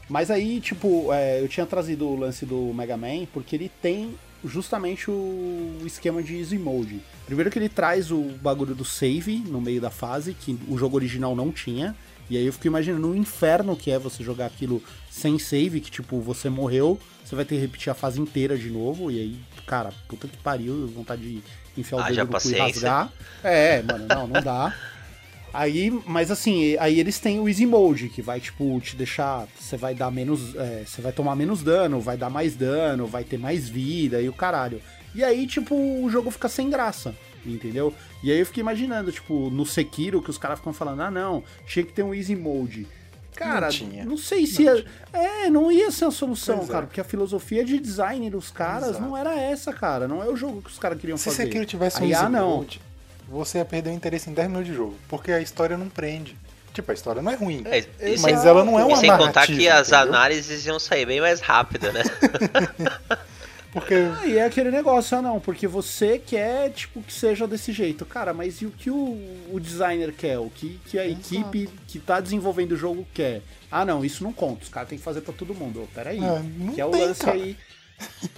Mas aí, tipo, é, eu tinha trazido o lance do Mega Man porque ele tem justamente o esquema de easy mode. Primeiro que ele traz o bagulho do save no meio da fase, que o jogo original não tinha. E aí eu fico imaginando o inferno que é você jogar aquilo sem save, que tipo, você morreu, você vai ter que repetir a fase inteira de novo, e aí, cara, puta que pariu, vontade de enfiar o Haja dedo no cu e rasgar. É, mano, não, não dá. Aí, mas assim, aí eles têm o Easy Mode, que vai, tipo, te deixar. Você vai dar menos. é, você vai tomar menos dano, vai dar mais dano, vai ter mais vida e o caralho. E aí, tipo, o jogo fica sem graça, entendeu? E aí eu fiquei imaginando, tipo, no Sekiro, que os caras ficam falando, ah não, tinha que ter um Easy Mode. Cara, Não não sei se ia. É, não ia ser a solução, Pois é. cara, porque a filosofia de design dos caras Exato. não era essa, cara. Não é o jogo que os caras queriam Se fazer. Sekiro tivesse um Aí, easy ah, não. mode, você ia perder o interesse em 10 minutos de jogo. Porque a história não prende. Tipo, a história não é ruim. É, e mas sem, ela não é e uma sem contar que as entendeu? análises iam sair bem mais rápido, né? Porque. E é aquele negócio, ah não, porque você quer, tipo, que seja desse jeito. Cara, mas e o que o, o designer quer? O que, que a equipe que tá desenvolvendo o jogo quer? Ah não, isso não conta, os caras têm que fazer pra todo mundo. Peraí, Ah, não que é o tem, lance cara. aí...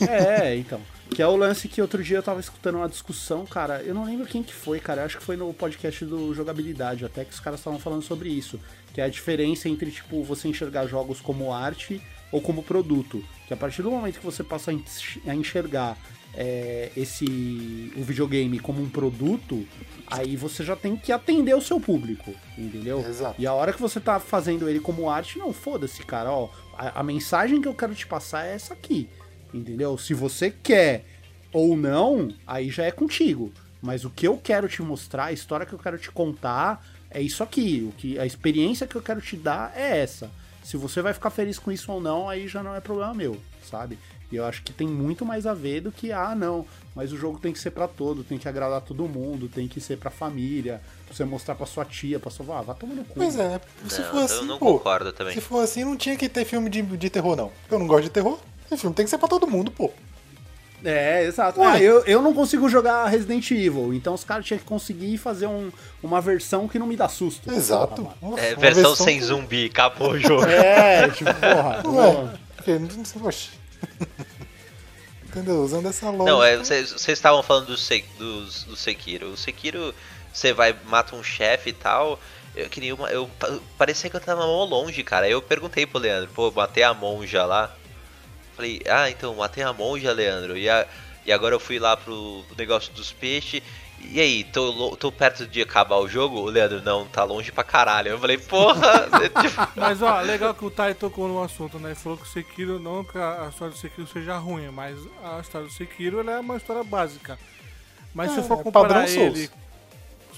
É, então. Que é o lance que outro dia eu tava escutando uma discussão, cara. Eu não lembro quem que foi, cara. Eu acho que foi no podcast do Jogabilidade, até que os caras estavam falando sobre isso. Que é a diferença entre, tipo, você enxergar jogos como arte ou como produto. Que a partir do momento que você passa a enx- a enxergar é, esse o videogame como um produto, aí você já tem que atender o seu público, entendeu? Exato. E a hora que você tá fazendo ele como arte, não, foda-se, cara, ó. A, a mensagem que eu quero te passar é essa aqui, entendeu? Se você quer ou não, aí já é contigo. Mas o que eu quero te mostrar, a história que eu quero te contar, é isso aqui. O que, a experiência que eu quero te dar é essa. Se você vai ficar feliz com isso ou não, aí já não é problema meu, sabe? E eu acho que tem muito mais a ver do que, ah, não, mas o jogo tem que ser pra todo, tem que agradar todo mundo, tem que ser pra família, pra você mostrar pra sua tia, pra sua avó, ah, vai tomar no cu. Pois é, se Não, for eu assim, não pô. concordo também. Se for assim, não tinha que ter filme de, de terror, não. Eu não gosto de terror. Esse filme tem que ser pra todo mundo, pô. É, exato. Ah, eu, eu não consigo jogar Resident Evil, então os caras tinham que conseguir fazer um, uma versão que não me dá susto. Exato. Uma- É, uma versão sem zumbi, acabou o jogo. é, tipo, porra. Ué, porque não. Entendeu? Usando essa lógica. Não, é, vocês estavam falando do, Se- dos- do Sekiro. O Sekiro, você vai, mata um chefe e tal. Eu queria uma. Eu, parecia que eu tava mó longe, cara. Aí eu perguntei pro Leandro, pô, matei a monja lá. Falei, ah, então, matei a monja, Leandro. E, a, e agora eu fui lá pro negócio dos peixes. E aí, tô, tô perto de acabar o jogo? O Leandro, não, tá longe pra caralho. Eu falei, porra! Mas ó, legal que o Tai tocou no assunto, né? Ele falou que o Sekiro, não que a história do Sekiro seja ruim, mas a história do Sekiro é uma história básica. Mas é, se eu for é, comparar ele.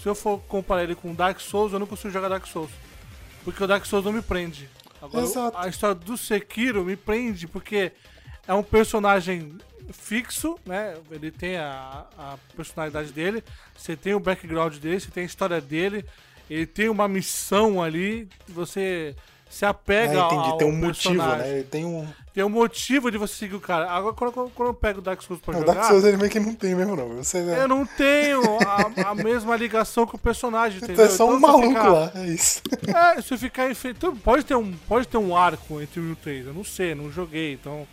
Se eu for comparar ele com Dark Souls, eu não consigo jogar Dark Souls. Porque o Dark Souls não me prende. Agora, Exato. a história do Sekiro me prende porque é um personagem fixo, né? Ele tem a, a personalidade dele, você tem o background dele, você tem a história dele, ele tem uma missão ali, você se apega é, entendi, ao tem um personagem. motivo, né? Tem um tem um motivo de você seguir o cara. Agora, quando, quando eu pego o Dark Souls pra não, jogar... Dark Souls ele meio que não tem mesmo, não. Você, né? Eu não tenho a, a, mesma ligação com o personagem, Você entendeu? é só um então, maluco ficar... lá, é isso. É, se ficar enfrentando... Pode ter, um, pode ter um arco entre o 1 e o 3, eu não sei, não joguei, então...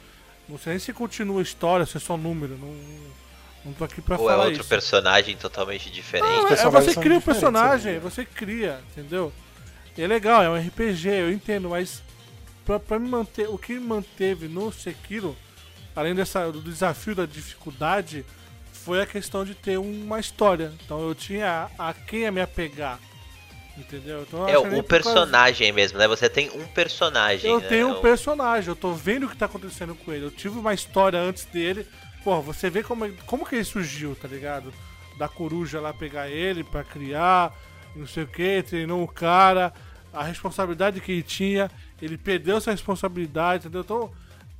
Não sei nem se continua a história, se é só número. Não, não tô aqui pra Ou falar. Ou é outro isso. personagem totalmente diferente. Não, é, é você cria o um personagem, né? você cria, entendeu? É legal, é um RPG, eu entendo, mas pra, pra me manter. O que me manteve no Sekiro, além dessa, do desafio da dificuldade, foi a questão de ter uma história. Então eu tinha a, a quem a me apegar. Entendeu? Então, é o personagem causa... mesmo, né? Você tem um personagem. Eu né? tenho um personagem, eu tô vendo o que tá acontecendo com ele. Eu tive uma história antes dele. Pô, você vê como, como que ele surgiu, tá ligado? Da coruja lá pegar ele pra criar, não sei o que, treinou o cara, a responsabilidade que ele tinha, ele perdeu essa responsabilidade, entendeu? Então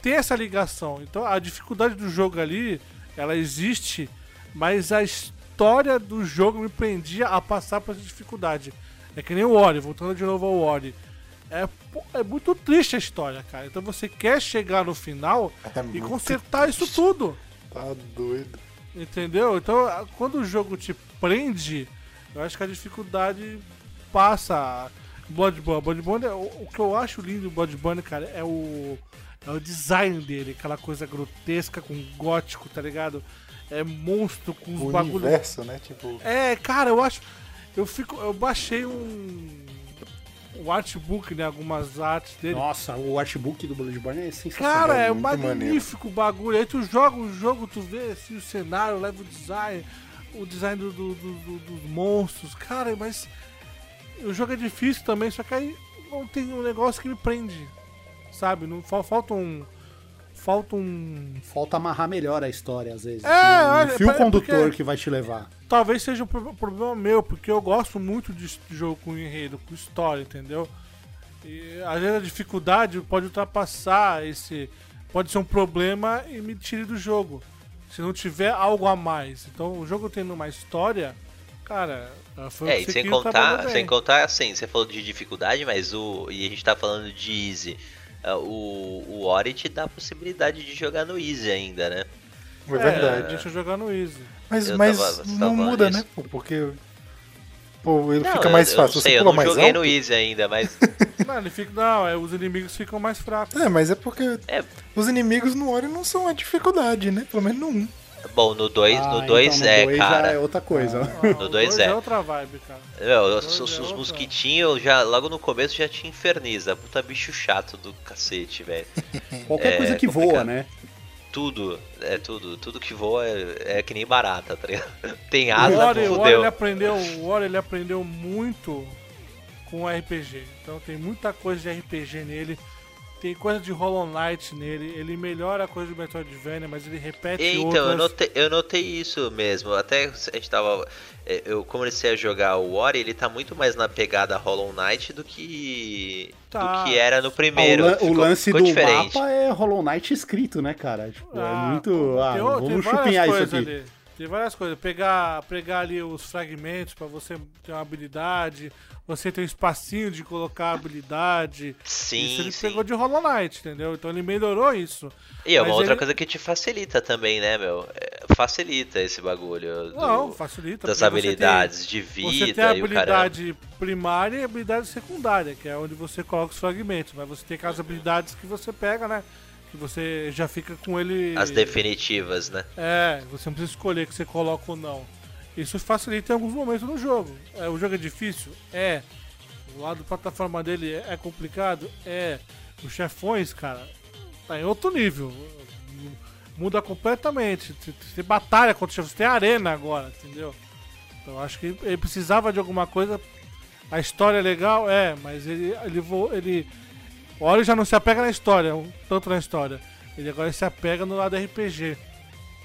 tem essa ligação. Então a dificuldade do jogo ali, ela existe, mas a história do jogo me prendia a passar por essa dificuldade. É que nem o Ori, voltando de novo ao Ori. É, é muito triste a história, cara. Então você quer chegar no final é e consertar triste. isso tudo. Tá doido. Entendeu? Então, quando o jogo te prende, eu acho que a dificuldade passa. Bloodborne. Bloodborne, é, o, o que eu acho lindo do Bloodborne, cara, é o, é o design dele. Aquela coisa grotesca com gótico, tá ligado? É monstro com os bagulhos. universo, né? Tipo... É, cara, eu acho. Eu fico. Eu baixei um. O artbook, né? Algumas artes dele. Nossa, o artbook do Bloodborne é sensacional. Cara, é, magnífico o bagulho. Aí tu joga o jogo, tu vê assim, o cenário, leva o design, o design do, do, do, dos monstros. Cara, mas o jogo é difícil também, só que aí não tem um negócio que me prende. Sabe? Não, falta um falta um. Falta amarrar melhor a história, às vezes. É, um olha, fio condutor que vai te levar. Talvez seja um problema meu, porque eu gosto muito de jogo com enredo, com história, entendeu? E às vezes a dificuldade pode ultrapassar esse. Pode ser um problema e me tire do jogo. Se não tiver algo a mais. Então o jogo tendo uma história, cara, foi é, e sem contar, sem contar assim, você falou de dificuldade, mas o. E a gente tá falando de easy. É, o, o Ori te dá a possibilidade de jogar no Easy ainda, né? É verdade. deixa eu jogar no Easy. Mas, mas tava, não muda, né? Pô, porque pô, ele não, fica mais fácil. Eu, sei, eu não joguei alto? no Easy ainda, mas. não, ele fica, não, é, os inimigos ficam mais fracos. É, mas é porque é. os inimigos no Ori não são a dificuldade, né? Pelo menos no 1. Bom, no 2 ah, no dois então é, dois cara. é outra coisa. Ah, no 2 é. é outra vibe, cara. Meu, os, os, os mosquitinhos, já, logo no começo, já te inferniza. Puta bicho chato do cacete, velho. Qualquer é, coisa que complicado. voa, né? Tudo, é tudo. Tudo que voa é, é que nem barata, tá ligado? Tem asa, o Ori, o Ori, ele aprendeu, o Ori, ele aprendeu muito com RPG. Então tem muita coisa de RPG nele tem coisa de Hollow Knight nele, ele melhora a coisa do Metroidvania, mas ele repete então, outras... eu notei, eu notei isso mesmo. Até a gente tava. É, eu comecei a jogar o Ori, ele tá muito mais na pegada Hollow Knight do que. Tá. do que era no primeiro. Ah, o, ficou, o, lance ficou do diferente. mapa é Hollow Knight escrito, né, cara? Tipo, é ah, é muito. Ah, tem, vamos chupinhar isso aqui. Ali. Tem várias coisas. Pegar, pegar ali os fragmentos para você ter uma habilidade você tem um espacinho de colocar habilidade. Sim. Isso ele sim. pegou de Hollow Knight, entendeu? Então ele melhorou isso. E é uma outra ele... coisa que te facilita também, né, meu? É, facilita esse bagulho. Do, Não, facilita. Das habilidades tem, de vida. Você tem a habilidade primária e a habilidade secundária, que é onde você coloca os fragmentos. Mas você tem aquelas habilidades que você pega, né? Que você já fica com ele. As definitivas, né? É, você não precisa escolher que você coloca ou não. Isso facilita em alguns momentos no jogo. É, o jogo é difícil? É. O lado plataforma dele é complicado? É. Os chefões, cara, tá em outro nível. Muda completamente. Você batalha contra os chefões, tem arena agora, entendeu? Então acho que ele precisava de alguma coisa. A história é legal, é, mas ele. ele, ele o Ori já não se apega na história, tanto na história. Ele agora se apega no lado RPG.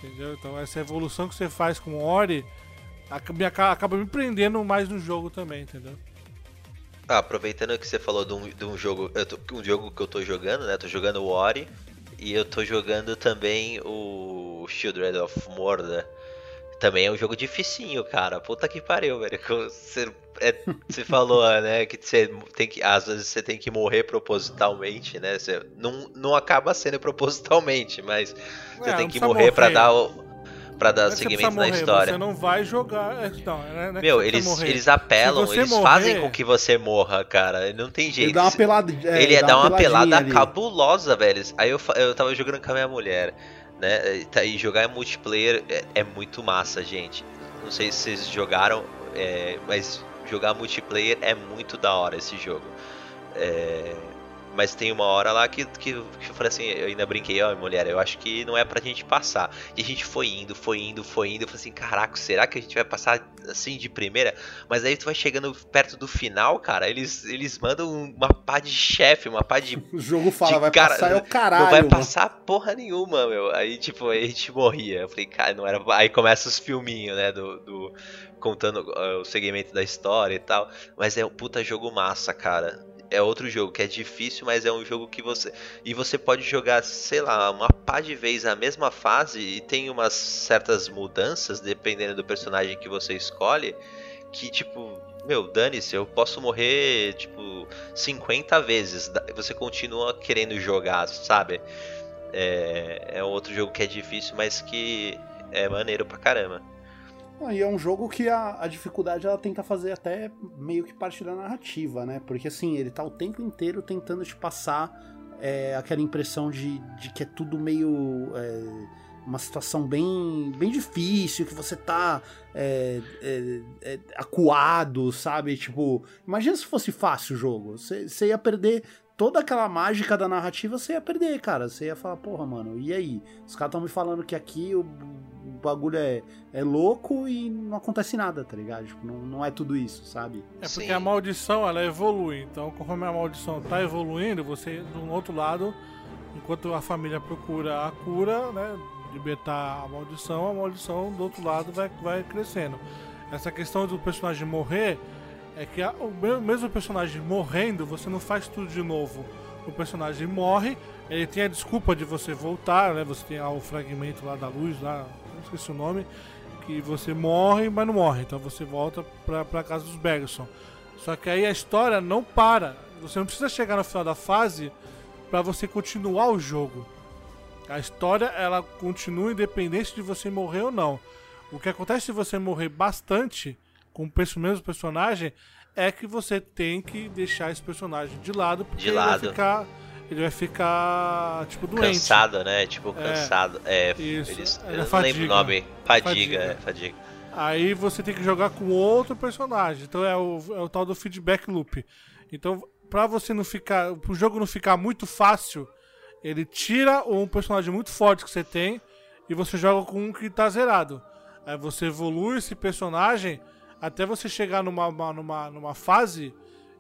Entendeu? Então essa evolução que você faz com o Ori acaba me prendendo mais no jogo também, entendeu? Ah, aproveitando que você falou de um, de um jogo, tô, um jogo que eu tô jogando, né? Tô jogando o Ori e eu tô jogando também o Children of Morda. Também é um jogo dificinho, cara. Puta que pariu, velho. Você, é, você falou, né, que você tem que. Às vezes você tem que morrer propositalmente, né? Você não, não acaba sendo propositalmente, mas você é, tem que morrer, morrer. para dar o para dar é seguimento na história. Você não vai jogar. É, não, é, Meu, eles, eles apelam, eles morrer... fazem com que você morra, cara. Não tem jeito. Ele dá uma pelada. É, ele dá, dá uma, uma pelada ali. cabulosa, velho. Aí eu, eu tava jogando com a minha mulher né? E tá, jogar multiplayer é, é, muito massa, gente. Não sei se vocês jogaram, é, mas jogar multiplayer é muito da hora esse jogo. É, mas tem uma hora lá que, que, que, eu falei assim, eu ainda brinquei, ó, mulher, eu acho que não é pra gente passar. E a gente foi indo, foi indo, foi indo. Eu falei assim, caraca, será que a gente vai passar assim de primeira? Mas aí tu vai chegando perto do final, cara, eles, eles mandam uma pá de chefe, uma pá de. O jogo fala, vai cara, passar é o caralho. Não vai passar porra nenhuma, meu. Aí, tipo, aí a gente morria. Eu falei, cara, não era. Aí começa os filminhos, né? Do. do contando uh, o segmento da história e tal. Mas é um puta jogo massa, cara é outro jogo que é difícil, mas é um jogo que você. E você pode jogar, sei lá, uma pá de vez a mesma fase e tem umas certas mudanças, dependendo do personagem que você escolhe, que tipo. Meu, dane-se, eu posso morrer, tipo, 50 vezes. Você continua querendo jogar, sabe? É, é outro jogo que é difícil, mas que é maneiro pra caramba. E é um jogo que a, a dificuldade ela tenta fazer até meio que parte da narrativa, né? Porque assim, ele tá o tempo inteiro tentando te passar é, aquela impressão de, de que é tudo meio. É, uma situação bem, bem difícil, que você tá é, é, é, acuado, sabe? Tipo, imagina se fosse fácil o jogo. Você ia perder toda aquela mágica da narrativa, você ia perder, cara. Você ia falar, porra, mano, e aí? Os caras estão me falando que aqui o bagulho é, é louco e não acontece nada, tá ligado? Tipo, não, não é tudo isso, sabe? É porque Sim. a maldição, ela evolui. Então, conforme a maldição tá evoluindo, você, do outro lado, enquanto a família procura a cura, né? Libertar a maldição, a maldição do outro lado vai, vai crescendo. Essa questão do personagem morrer é que a, o mesmo personagem morrendo, você não faz tudo de novo. O personagem morre, ele tem a desculpa de você voltar, né? Você tem o fragmento lá da luz, lá esqueci o nome, que você morre, mas não morre. Então você volta pra, pra casa dos Bergson. Só que aí a história não para. Você não precisa chegar no final da fase para você continuar o jogo. A história ela continua independente de você morrer ou não. O que acontece se você morrer bastante com o mesmo personagem é que você tem que deixar esse personagem de lado porque de lado. ele vai ficar ele vai ficar, tipo, doente. Cansado, né? Tipo, é, cansado. É, é isso. Eles, é, eu não lembro o nome. Fadiga, fadiga. É, fadiga. Aí você tem que jogar com outro personagem. Então é o, é o tal do feedback loop. Então, pra você não ficar. Pro jogo não ficar muito fácil, ele tira um personagem muito forte que você tem e você joga com um que tá zerado. Aí você evolui esse personagem até você chegar numa, numa, numa fase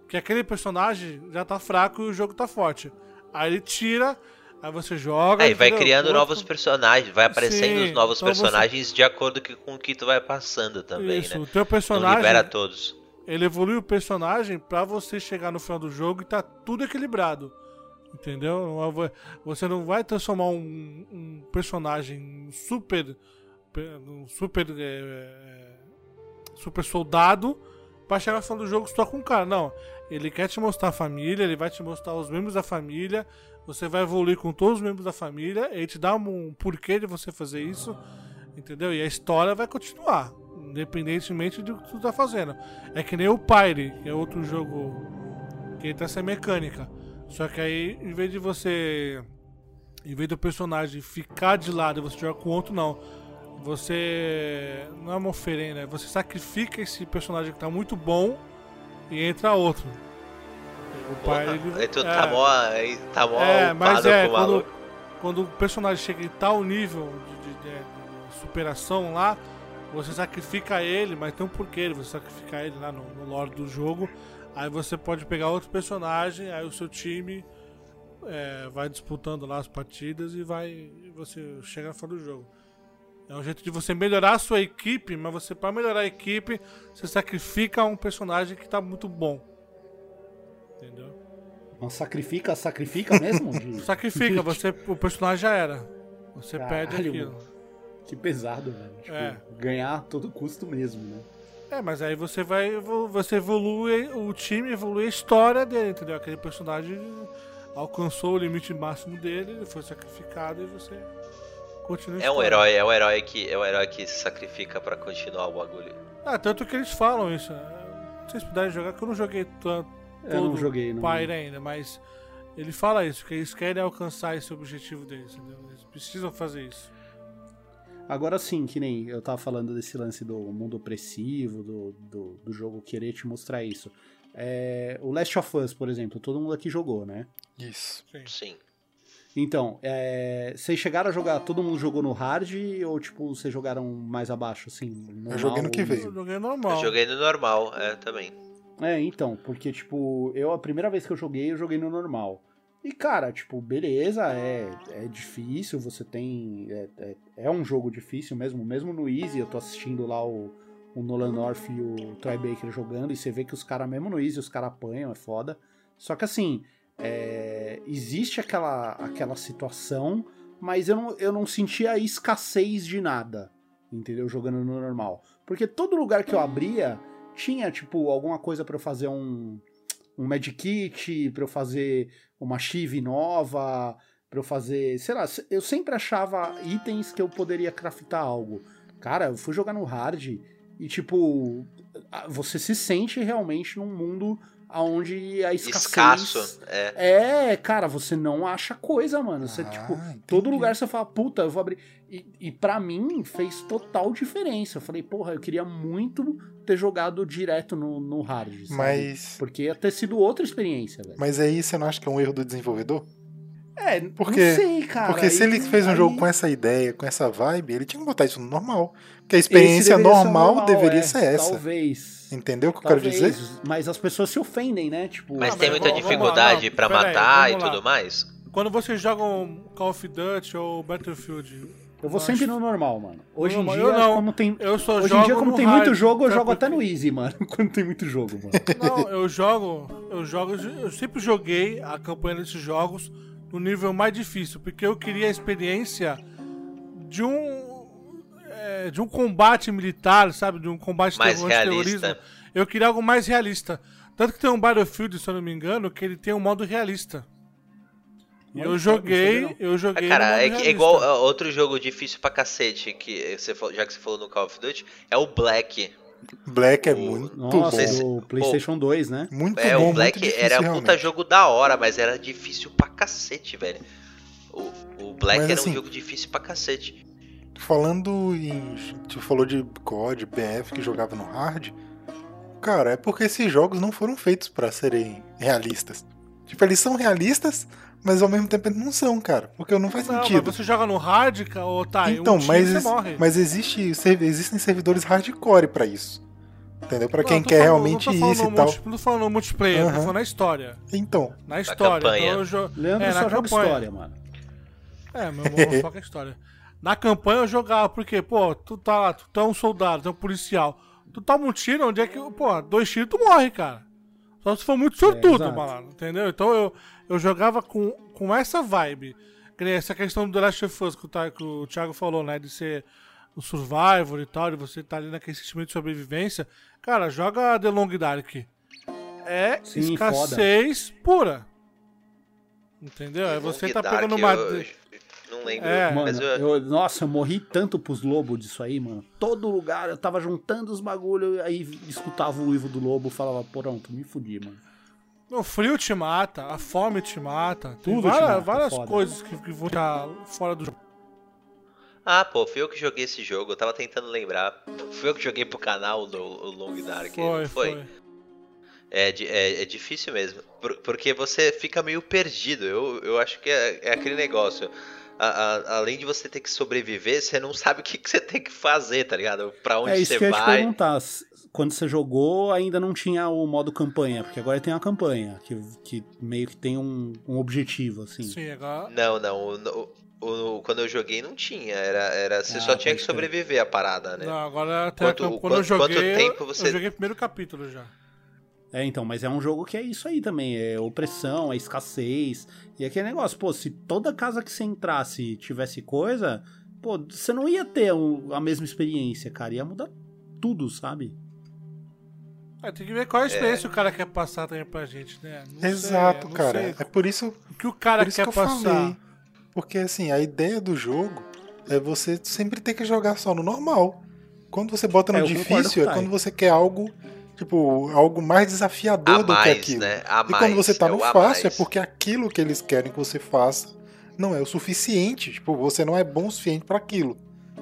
que aquele personagem já tá fraco e o jogo tá forte. Aí ele tira, aí você joga. Aí vai criando outro... novos personagens, vai aparecendo Sim, os novos então personagens você... de acordo com o que tu vai passando também, Isso, né? O teu personagem. Não libera todos. Ele evolui o personagem para você chegar no final do jogo e tá tudo equilibrado. Entendeu? Você não vai transformar um, um personagem super. Um super. É, super soldado pra chegar final do jogo só com o cara. Não. Ele quer te mostrar a família, ele vai te mostrar os membros da família. Você vai evoluir com todos os membros da família. Ele te dá um porquê de você fazer isso. Entendeu? E a história vai continuar. Independentemente do que tu tá fazendo. É que nem o Pyre, que é outro jogo que tem essa mecânica. Só que aí, em vez de você. Em vez do personagem ficar de lado e você jogar com outro, não. Você. Não é uma oferenda, você sacrifica esse personagem que tá muito bom e entra outro. O pai, Porra, ele. tu é, tá mó, tá mó É, mas é, quando, quando o personagem chega em tal nível de, de- de- superação lá, você sacrifica ele, mas tem um porquê você sacrificar ele lá no, no lore do jogo. Aí você pode pegar outro personagem, aí o seu time é, vai disputando lá as partidas e vai. e você chega fora do jogo. É um jeito de você melhorar a sua equipe, mas você, para melhorar a equipe, você sacrifica um personagem que tá muito bom. Entendeu? Não sacrifica, sacrifica mesmo? De- Sacrifica, você, o personagem já era. Você perde Caralho, aquilo. mano. Que pesado, velho. Tipo, É. ganhar a todo custo mesmo, né? É, mas aí você vai. Você evolui, o time evolui a história dele, entendeu? Aquele personagem alcançou o limite máximo dele, ele foi sacrificado e você continua É um herói, é um herói que é um herói que se sacrifica pra continuar o bagulho. Ah, tanto que eles falam isso. né? Se vocês puderem jogar, que eu não joguei tanto. Eu não joguei, não. Pyre ainda, mas ele fala isso, que eles querem alcançar esse objetivo deles, entendeu? Eles precisam fazer isso. Agora sim, que nem eu tava falando desse lance do mundo opressivo, do, do, do jogo querer te mostrar isso. É, o Last of Us, por exemplo, todo mundo aqui jogou, né? Isso. Sim. Então, é, vocês chegaram a jogar, todo mundo jogou no hard ou tipo, vocês jogaram mais abaixo, assim? normal, joguei no que ou- veio. Eu joguei normal. Eu joguei no normal, é, também. É, então, porque, tipo, eu a primeira vez que eu joguei, eu joguei no normal. E, cara, tipo, beleza, é, é difícil, você tem. É, é, é um jogo difícil mesmo, mesmo no Easy, eu tô assistindo lá o, o Nolan North e o Troy Baker jogando, e você vê que os caras, mesmo no Easy, os caras apanham, é foda. Só que assim, é, existe aquela, aquela situação, mas eu não, eu não senti a escassez de nada, entendeu? Jogando no normal. Porque todo lugar que eu abria tinha, tipo, alguma coisa pra eu fazer um, um medkit, pra eu fazer uma chive nova, pra eu fazer, sei lá, eu sempre achava itens que eu poderia craftar algo. Cara, eu fui jogar no hard e, tipo, você se sente realmente num mundo onde a escassez... Escasso, é. É, cara, você não acha coisa, mano. Você, Ah, tipo, entendi. todo lugar você fala, puta, eu vou abrir. E, e para mim fez total diferença. Eu falei, porra, eu queria muito ter jogado direto no, no hard, sabe? Mas. Porque ia ter sido outra experiência, velho. Mas aí você não acha que é um erro do desenvolvedor? É, Porque- não sei, cara. Porque se ele fez um aí- jogo com essa ideia, com essa vibe, ele tinha que botar isso no normal. Porque a experiência o normal, deveria é, ser essa. Talvez. Entendeu o que eu quero Talvez, dizer? Mas as pessoas se ofendem, né? Tipo, Mas Ah, tem mas muita dificuldade pra pera aí, matar e tudo mais. Quando vocês jogam Call of Duty ou Battlefield, eu vou sempre no normal, mano. Hoje em dia, eu não. como tem. eu só Hoje jogo em dia, como tem muito jogo, eu jogo até no Easy, mano. Quando tem muito jogo, mano. Não, eu jogo, eu jogo, eu sempre joguei a campanha desses jogos no nível mais difícil, porque eu queria a experiência de um é, de um combate militar, sabe, de um combate Mais terror- realista. terrorismo. Eu queria algo mais realista. Tanto que tem um Battlefield, se eu não me engano, que ele tem um modo realista. E eu joguei, eu joguei Ah, no cara, modo é, que- é igual ah, outro jogo difícil pra cacete, que você, já que você falou no Call of Duty, é o Black. Black é O- muito Nossa, bom. do PlayStation 2, né? Muito É, bom, o Black muito difícil, era puta realmente. jogo da hora, mas era difícil pra cacete, velho. O, o Black Mas, era assim, um jogo difícil pra cacete. Falando em. Tu falou de COD, BF que jogava no hard. Cara, é porque esses jogos não foram feitos pra serem realistas. Tipo, eles são realistas, mas ao mesmo tempo eles não são, cara. Porque não faz Não, mas sentido. você joga no hard, ou tá, então, um mas, você morre. mas existe, existem servidores hardcore pra isso. Entendeu? Pra Não, quem tô quer falando- realmente não tô isso e tal. multi- Não tô falando no multiplayer, tô Aham. falando na história. Então, Na história. campanha. Então eu jo- Leandro é, só na joga campanha. história, mano. É, meu irmão foca a história. Na campanha eu jogava, porque, pô, tu tá lá, tu, é um soldado, tu é um policial. Tu toma um tiro, onde é que, pô, dois tiros tu morre, cara. Só se for muito sortudo, exato. malandro, entendeu? Então eu, eu jogava com, com essa vibe. Essa questão do The Last of Us que o, Thi- que o Thiago falou, né? De ser o Survivor e tal, de você estar ali naquele sentimento de sobrevivência. Cara, joga The Long Dark. É Sim, escassez pura. Entendeu? É você tá pegando uma. eu não lembro, É. mas Mano, eu, eu- nossa, eu morri tanto pros lobos disso aí, mano. Todo lugar eu tava juntando os bagulho, aí escutava o uivo do lobo falava, pronto, me fudi, mano. O frio te mata, a fome te mata. Tem Tudo te várias, mata, várias foda. coisas que, que vão estar fora do jogo. Ah, pô, fui eu que joguei esse jogo, eu tava tentando lembrar. Fui eu que joguei pro canal do o Long Dark. Foi, foi. É, di- é, é difícil mesmo. Por- porque você fica meio perdido. Eu, eu acho que é, é aquele negócio. A- a- além de você ter que sobreviver, você não sabe o que, que você tem que fazer, tá ligado? Pra onde É isso você que eu ia te vai. perguntar. Quando você jogou, ainda não tinha o modo campanha, porque agora tem a campanha, que, que meio que tem um, um objetivo, assim. Sim, agora. Não, não. o- o- o- quando eu joguei não tinha. Era, era, você Ah, só tinha que sobreviver a parada, né? Não, agora até Quanto- quando quanto- eu joguei. quanto tempo você- Eu joguei o primeiro capítulo já. É, então, mas é um jogo que é isso aí também, é opressão, é escassez, e aquele negócio, pô, se toda casa que você entrasse tivesse coisa, pô, você não ia ter a mesma experiência, cara, ia mudar tudo, sabe? É, tem que ver qual a experiência o cara quer passar também pra gente, né? Não sei, Exato, não cara. sei É por isso, O que o cara por isso quer que eu passar. falei. Porque assim, a ideia do jogo é você sempre ter que jogar só no normal. Quando você bota no É, difícil, é quando você quer algo, tipo, algo mais desafiador A do que mais, aquilo. né? A E mais. quando você tá é no o a fácil, é porque aquilo que eles querem que você faça não é o suficiente. Tipo, você não é bom o suficiente pra aquilo.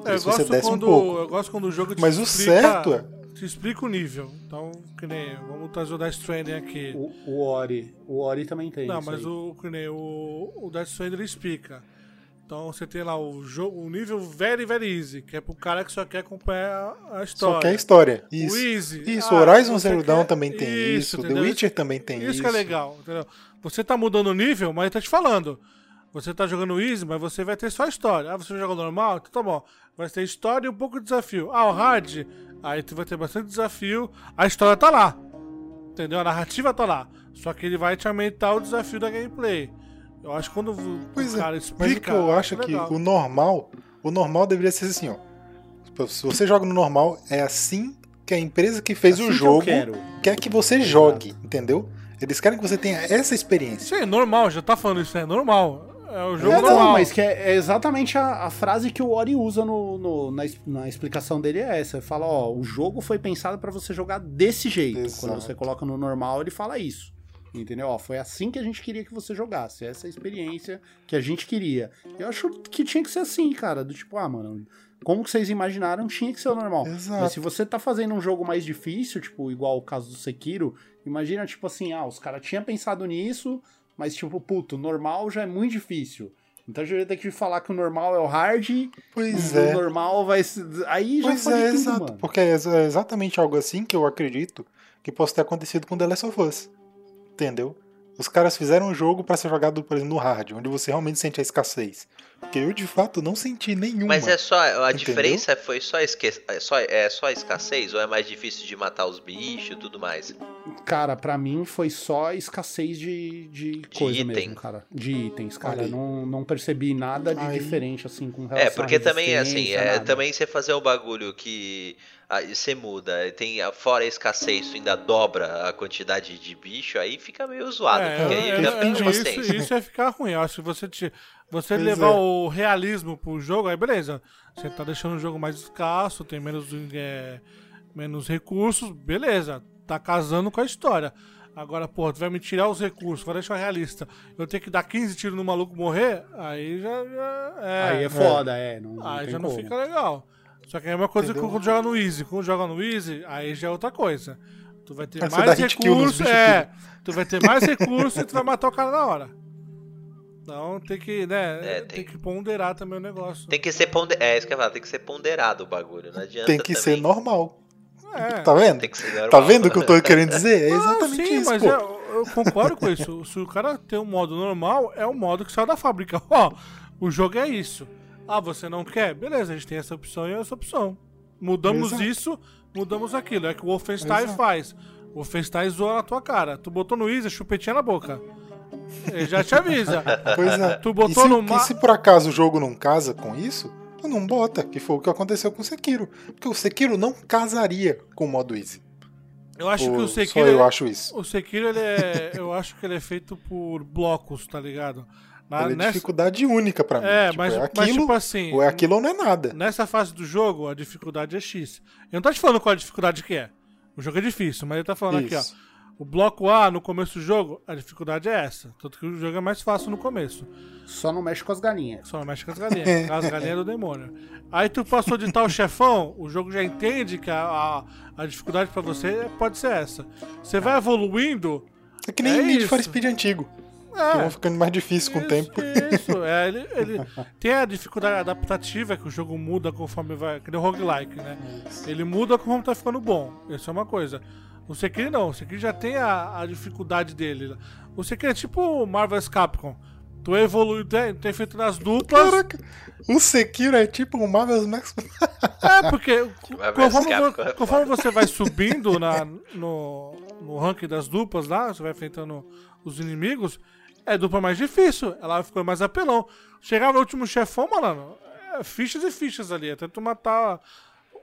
É, eu, gosto desce um quando, pouco. eu gosto quando o jogo te Mas o explica, certo é. te explica o nível. Então, que nem. Vamos trazer o Death Stranding aqui. O, o Ori, o Ori também tem Não, isso mas aí. o, que nem o, o Death Stranding ele explica. Então você tem lá o jogo, o nível very, very easy, que é pro cara que só quer acompanhar a história. Só que é história. O Isso. easy. Isso, ah, Horizon Zero Dawn quer- também tem isso, The entendeu? Witcher também tem isso. Isso que é legal, entendeu? Você tá mudando o nível, mas ele tá te falando. Você tá jogando easy, mas você vai ter só história. Ah, você joga normal? Então tá bom. Vai ter história e um pouco de desafio. Ah, o hard? Aí tu vai ter bastante desafio. A história tá lá. Entendeu? A narrativa tá lá. Só que ele vai te aumentar o desafio da gameplay. Eu acho que quando o Pois cara é, explica. que eu acho que legal. o normal, o normal deveria ser assim, ó. Tipo, Se você joga no normal, é assim que a empresa que fez Assim o que jogo quero. quer que você jogue, entendeu? Eles querem que você tenha essa experiência. Isso é normal, já tá falando isso, é normal. É o jogo É, normal. não, mas que é, é exatamente a, a frase que o Ori usa no, no- na, na explicação dele é essa. Ele fala, ó, o jogo foi pensado pra você jogar desse jeito. Exato. Quando você coloca no normal, ele fala isso. Entendeu? Ó, foi assim que a gente queria que você jogasse. Essa é a experiência que a gente queria. Eu acho que tinha que ser assim, cara. Do tipo, ah, mano, como que vocês imaginaram, tinha que ser o normal. Exato. Mas se você tá fazendo um jogo mais difícil, tipo, igual o caso do Sekiro, imagina, tipo assim, ah, os caras tinham pensado nisso, mas tipo, puto, normal já é muito difícil. Então a gente ter que falar que o normal é o hard, Pois o é. normal vai ser. Aí já Pois é, tudo, exato. mano. Porque é é exatamente algo assim que eu acredito que possa ter acontecido com The Last of Us. Entendeu? Os caras fizeram um jogo pra ser jogado, por exemplo, no hard, onde você realmente sente a escassez. Porque eu, de fato, não senti nenhuma. Mas é só. A Entendeu? diferença foi só, esque... é só é só escassez ou é mais difícil de matar os bichos e tudo mais? Cara, pra mim foi só escassez de, de coisa item. mesmo, cara. De itens, cara. Aí. Não, não percebi nada de Aí. diferente, assim, com relação É, porque à também assim, é, nada. também você fazer um bagulho que ah, você muda, tem ah, fora a escassez, tu ainda dobra a quantidade de bicho, aí fica meio zoado, É, porque é, aí é, é, isso, isso vai ficar ruim. Eu acho que você, te, você Pois levar é. o realismo pro jogo, aí beleza. Você tá deixando o jogo mais escasso, tem menos, é, menos recursos, beleza. Tá casando com a história. Agora, pô, tu vai me tirar os recursos, vai deixar realista. Eu tenho que dar 15 tiros no maluco morrer, aí já. já é, Aí é foda, é. Não, não aí já não como. fica legal. Só que é a mesma coisa Entendeu? que quando joga no Easy. Quando joga no Easy, aí já é outra coisa. Tu vai ter Aí mais recursos. É, tu vai ter mais recursos e tu vai matar o cara na hora. Então tem que, né? É, tem... tem- que ponderar também o negócio. Tem que ser ponderado, é isso que eu ia falar, tem que ser ponderado o bagulho, não adianta Tem que também. ser normal. É. Tá vendo? Tem que ser normal. Tá vendo o que eu tô querendo dizer? É Não, exatamente sim, isso, mas pô. é, eu eu concordo com isso. Se o cara tem um modo normal, é o modo que saiu da fábrica. Ó, o jogo é isso. Ah, você não quer? Beleza, a gente tem essa opção e essa opção. Mudamos Exato. isso, mudamos aquilo. É que o Wolfenstein Exato. faz. O Wolfenstein zoa na tua cara. Tu botou no Easy, chupetinha na boca. Ele já te avisa. Pois é. Tu botou e se, no e ma- se por acaso o jogo não casa com isso, tu não bota, que foi o que aconteceu com o Sekiro. Porque o Sekiro não casaria com o modo easy. Eu acho que Ou o Só Sekiro. eu acho isso. O Sekiro, ele é. eu acho que ele é feito por blocos, tá ligado? Na- Ele é nessa- dificuldade única pra mim. É, Tipo, mas, é mas aquilo, tipo assim. ou é aquilo ou não é nada. Nessa fase do jogo, a dificuldade é X. Eu não tô te falando qual a dificuldade que é. O jogo é difícil, mas ele tá falando aqui, Isso. ó. O bloco A, no começo do jogo, a dificuldade é essa. Tanto que o jogo é mais fácil no começo. Só não mexe com as galinhas. Só não mexe com as galinhas. as galinhas do demônio. Aí tu passou de tal chefão, o jogo já entende que a, a, a dificuldade pra você pode ser essa. Você vai evoluindo. É que nem É Need for isso. Speed antigo. É, Que vão ficando mais difícil com o Isso, tempo. Isso, é, ele, ele tem a dificuldade adaptativa que o jogo muda conforme vai. Que nem o roguelike, né? Ele muda conforme tá ficando bom. Isso é uma coisa. O Sekiro não, o Sekiro já tem a, a dificuldade dele. O Sekiro é tipo o Marvel's Capcom. Tu evolui, tem, tem feito nas duplas. Caraca, o Sekiro é tipo um Marvel's Max. É, porque conforme, Capcom é conforme você vai subindo na, no, no ranking das duplas lá, você vai enfrentando os inimigos, é dupla mais difícil. Ela ficando mais apelão. Chegava no último chefão, mano, é fichas e fichas ali. Até tu matar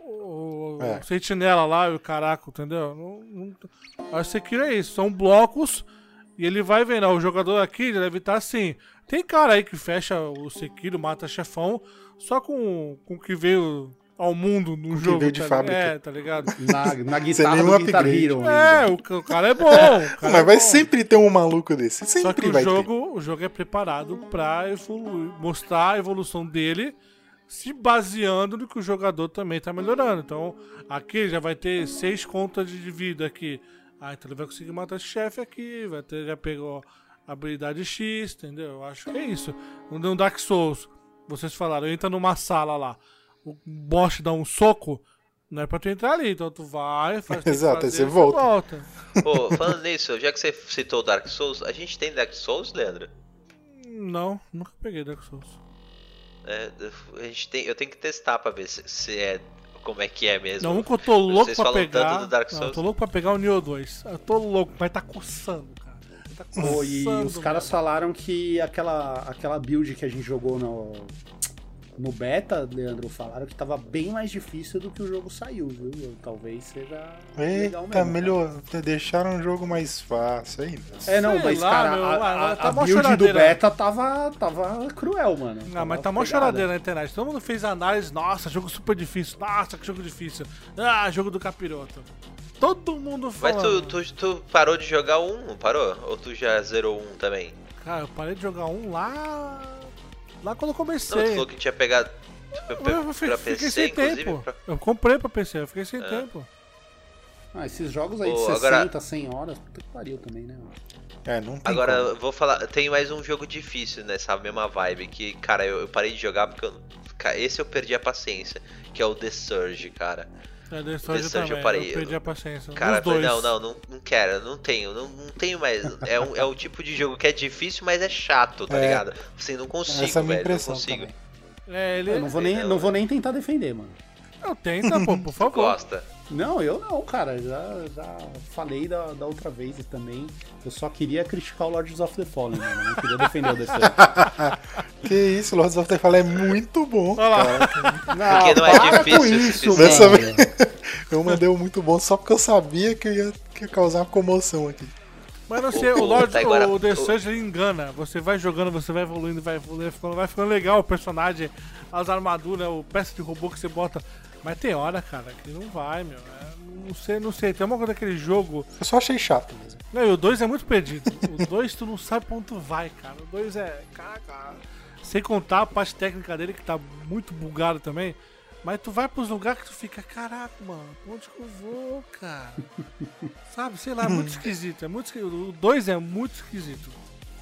o, o É. sentinela lá e o caraca, entendeu? Não, não, a Sekiro é isso, são blocos e ele vai vendo, ó, o jogador aqui deve estar assim. Tem cara aí que fecha o Sekiro, mata chefão, só com com o que veio ao mundo no que jogo. veio de tá, fábrica. É, tá ligado? Na, na guitarra nenhum do Guitar. Hero. É, o, o cara é bom. o cara Mas é vai bom. sempre ter um maluco desse. Só que Sempre o vai ter. jogo, o jogo é preparado pra evoluir, mostrar a evolução dele, se baseando no que o jogador também tá melhorando. Então, aqui ele já vai ter seis contas de vida aqui. Ah, então ele vai conseguir matar esse chefe aqui, vai ter, já pegou a habilidade X, entendeu? Eu acho que é isso. No Dark Souls, vocês falaram, entra numa sala lá, o boss te dá um soco, não é pra tu entrar ali, então tu vai, faz Exato, aí fazer, você volta. volta. Pô, falando nisso, já que você citou Dark Souls, a gente tem Dark Souls, Leandro? Não, nunca peguei Dark Souls. É, a gente tem, eu tenho que testar pra ver se, se é como é que é mesmo. Não, um que eu tô louco Vocês pra pegar. tanto do Dark Não, Souls. eu tô louco pra pegar o Nioh 2. Eu tô louco, mas tá coçando, cara. Tá coçando. Pô, e os caras falaram que aquela, aquela build que a gente jogou no, no beta, Leandro, falaram que tava bem mais difícil do que o jogo saiu, viu? Talvez seja legal Eita, mesmo. melhor. Deixaram o jogo mais fácil ainda. É, não, Sei mas lá, cara, meu, a, a- tá a build do beta tava, tava cruel, mano. Não, Tava mas tá mó choradeira na internet. Todo mundo fez análise. Nossa, jogo super difícil. Nossa, que jogo difícil. Ah, jogo do capiroto. Todo mundo Mas falando. tu, tu, tu parou de jogar um, não parou? Ou tu já zerou um também? Cara, eu parei de jogar um lá. Lá quando eu Não, tu comecei. falou que tinha pegado pra, pra, eu pra fiquei PC, sem inclusive. tempo. pra- Eu comprei pra PC, eu fiquei sem É. tempo. Ah, esses jogos aí de Pô, 60, agora- 100 horas, puta que pariu também, né? mano? É, não tem Agora, como. eu vou falar, tem mais um jogo difícil nessa mesma vibe, que, cara, eu, eu parei de jogar porque eu, esse eu perdi a paciência, que é o The Surge, cara. É, The Surge Surge eu também. Eu, parei, perdi a paciência. Cara, eu falei, não, não, não, não quero, não tenho, não, não tenho mais. É, um, é o tipo de jogo que é difícil, mas é chato, tá É. ligado? Assim, não consigo, Essa é a minha velho, não impressão consigo. também. É, ele. Eu não vou, nem, não, não vou nem tentar defender, mano. Eu tenta, pô, por favor. Gosta. Não, eu não, cara. Já, já falei da, da outra vez e também. Eu só queria criticar o Lords of the Fallen, mano. Não queria defender o DC. Que isso, Lords of the Fallen é muito bom. Olha lá. Não, Porque não é para difícil com isso. Dessa mano. Eu mandei um muito bom só porque eu sabia que eu ia, que ia causar uma comoção aqui. Mas não sei, o Lord, Tá, agora- o The o- Surge ele engana. Você vai jogando, você vai evoluindo, vai evoluindo, vai ficando, vai ficando legal o personagem, as armaduras, o peça de robô que você bota. Mas tem hora, cara, que não vai, meu. É, não sei, não sei. Tem uma coisa daquele jogo. Eu só achei chato mesmo. Não, e o 2 é muito perdido. O 2 tu não sabe pra onde tu vai, cara. O 2 é. Caraca. Sem contar a parte técnica dele que tá muito bugado também. Mas tu vai pros lugares que tu fica, caraca, mano, onde que eu vou, cara? Sabe, sei lá, é muito esquisito. É muito esquisito. O 2 é muito esquisito.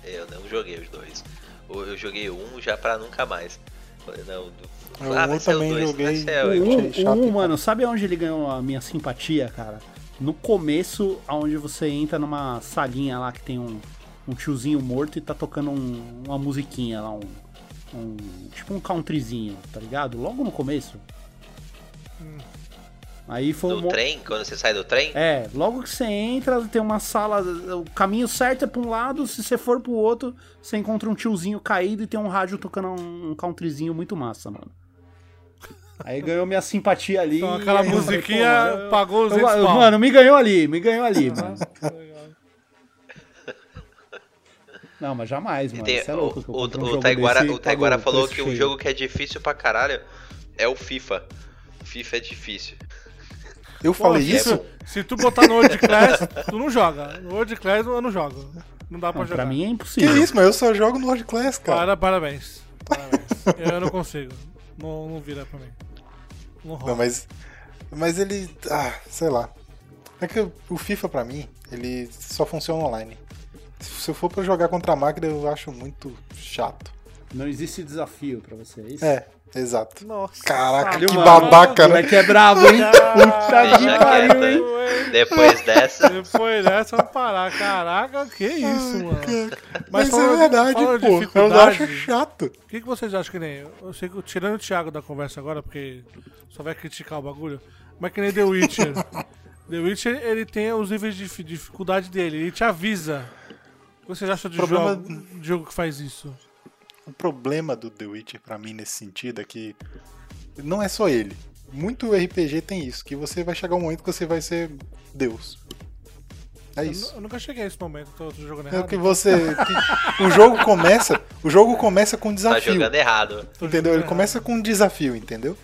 Eu não joguei os dois. Eu joguei um já pra nunca mais. Falei, não, do- Eu ah, ser o também dois, joguei. O Eu um, cara. mano, sabe onde ele ganhou a minha simpatia, cara? No começo, onde você entra numa salinha lá que tem um, um tiozinho morto e tá tocando um- uma musiquinha lá, um, um- Tipo um countryzinho, tá ligado? Logo no começo. Aí foi No um trem, quando você sai do trem? É, logo que você entra, tem uma sala. O caminho certo é pra um lado, se você for pro outro, você encontra um tiozinho caído e tem um rádio tocando um, um countryzinho muito massa, mano. Aí ganhou minha simpatia ali. Então aquela aí eu falei, musiquinha eu- pagou os eu- 200 pau. Mano, me ganhou ali, me ganhou ali, mano. Não, mas jamais, mano. Tem- é louco eu o, um o, Taiguara, desse o Taiguara falou que um jogo que é difícil pra caralho é o FIFA. FIFA é difícil. Eu falei Pô, se isso? tu- Se tu botar no World Class, tu não joga. No World Class eu não jogo. Não dá pra Não, jogar. pra mim é Que impossível. isso, mas eu só jogo no World Class, cara. Para, parabéns. Parabéns. eu não consigo. Não, não vira pra mim. Não rola. Não, mas. Mas ele. Ah, sei lá. É que o FIFA pra mim, ele só funciona online. Se eu for pra jogar contra a máquina, eu acho muito chato. Não existe desafio pra você, é isso? É, exato. Nossa. Caraca, que mano. babaca, O né? moleque é brabo, hein? Puta que pariu, hein? Depois dessa, Depois dessa, vamos parar. Caraca, que isso, mano. Mas, falando é de- verdade, pô. Eu acho chato. O que, que vocês acham que nem. Eu sei que tirando o Thiago da conversa agora, porque só vai criticar o bagulho. Mas que nem The Witcher. The Witcher, ele tem os níveis de dif- dificuldade dele, ele te avisa. O que vocês acham de Problema- jogo, de jogo que faz isso? O problema do The Witcher pra mim nesse sentido é que não é só ele. Muito RPG tem isso, que você vai chegar um momento que você vai ser Deus. É Eu, isso. eu nunca cheguei a esse momento, tô, tô jogando É errado. o que você. que- o jogo começa. O jogo começa com um tá desafio. jogando errado. Entendeu? Ele começa com um desafio, entendeu?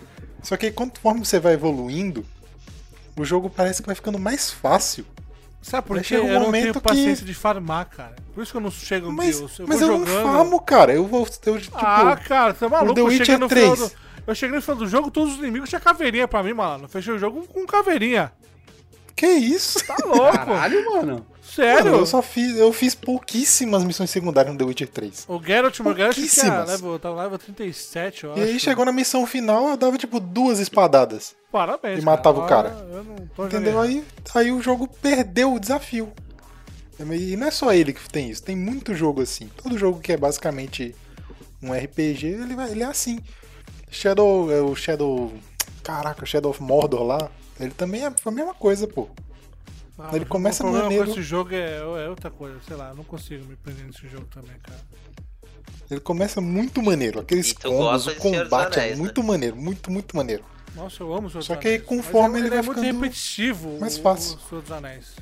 Só que conforme você vai evoluindo, o jogo parece que vai ficando mais fácil. Sabe por Vai quê? um Eu não momento tenho que- paciência de farmar, cara. Por isso que eu não chego no Mas, Deus. Eu mas vou eu não farmo, cara. Eu vou. Eu, tipo, ah, cara, você é maluco? The eu cheguei Witcher no final 3. do, Eu cheguei no final do jogo, todos os inimigos tinham caveirinha pra mim, mano. Fechei o jogo com caveirinha. que isso? Tá louco? Caralho, mano. Sério? Mano, eu só fiz. Eu fiz pouquíssimas missões secundárias no The Witcher 3. O Geralt, meu Geralt tinha level, tava level 37, eu E acho. aí chegou na missão final, eu dava tipo duas espadadas. Parabéns, e matava o cara. cara. Eu não tô Entendeu? jogando. Aí, aí o jogo perdeu o desafio. E não é só ele que tem isso, tem muito jogo assim. Todo jogo que é basicamente um RPG, ele, vai- ele é assim. Shadow, é o Shadow. Caraca, o Shadow of Mordor lá, ele também é a mesma coisa, pô. Ah, ele o começa problema maneiro. com esse jogo é, é outra coisa, sei lá, eu não consigo me prender nesse jogo também, cara. Ele começa muito maneiro. Aqueles combos, o combate é Anéis, né? muito maneiro, muito, muito maneiro. Nossa, eu amo o Senhor Só que aí, conforme é, ele vai é muito ficando repetitivo. mais o- fácil. O Senhor dos Anéis.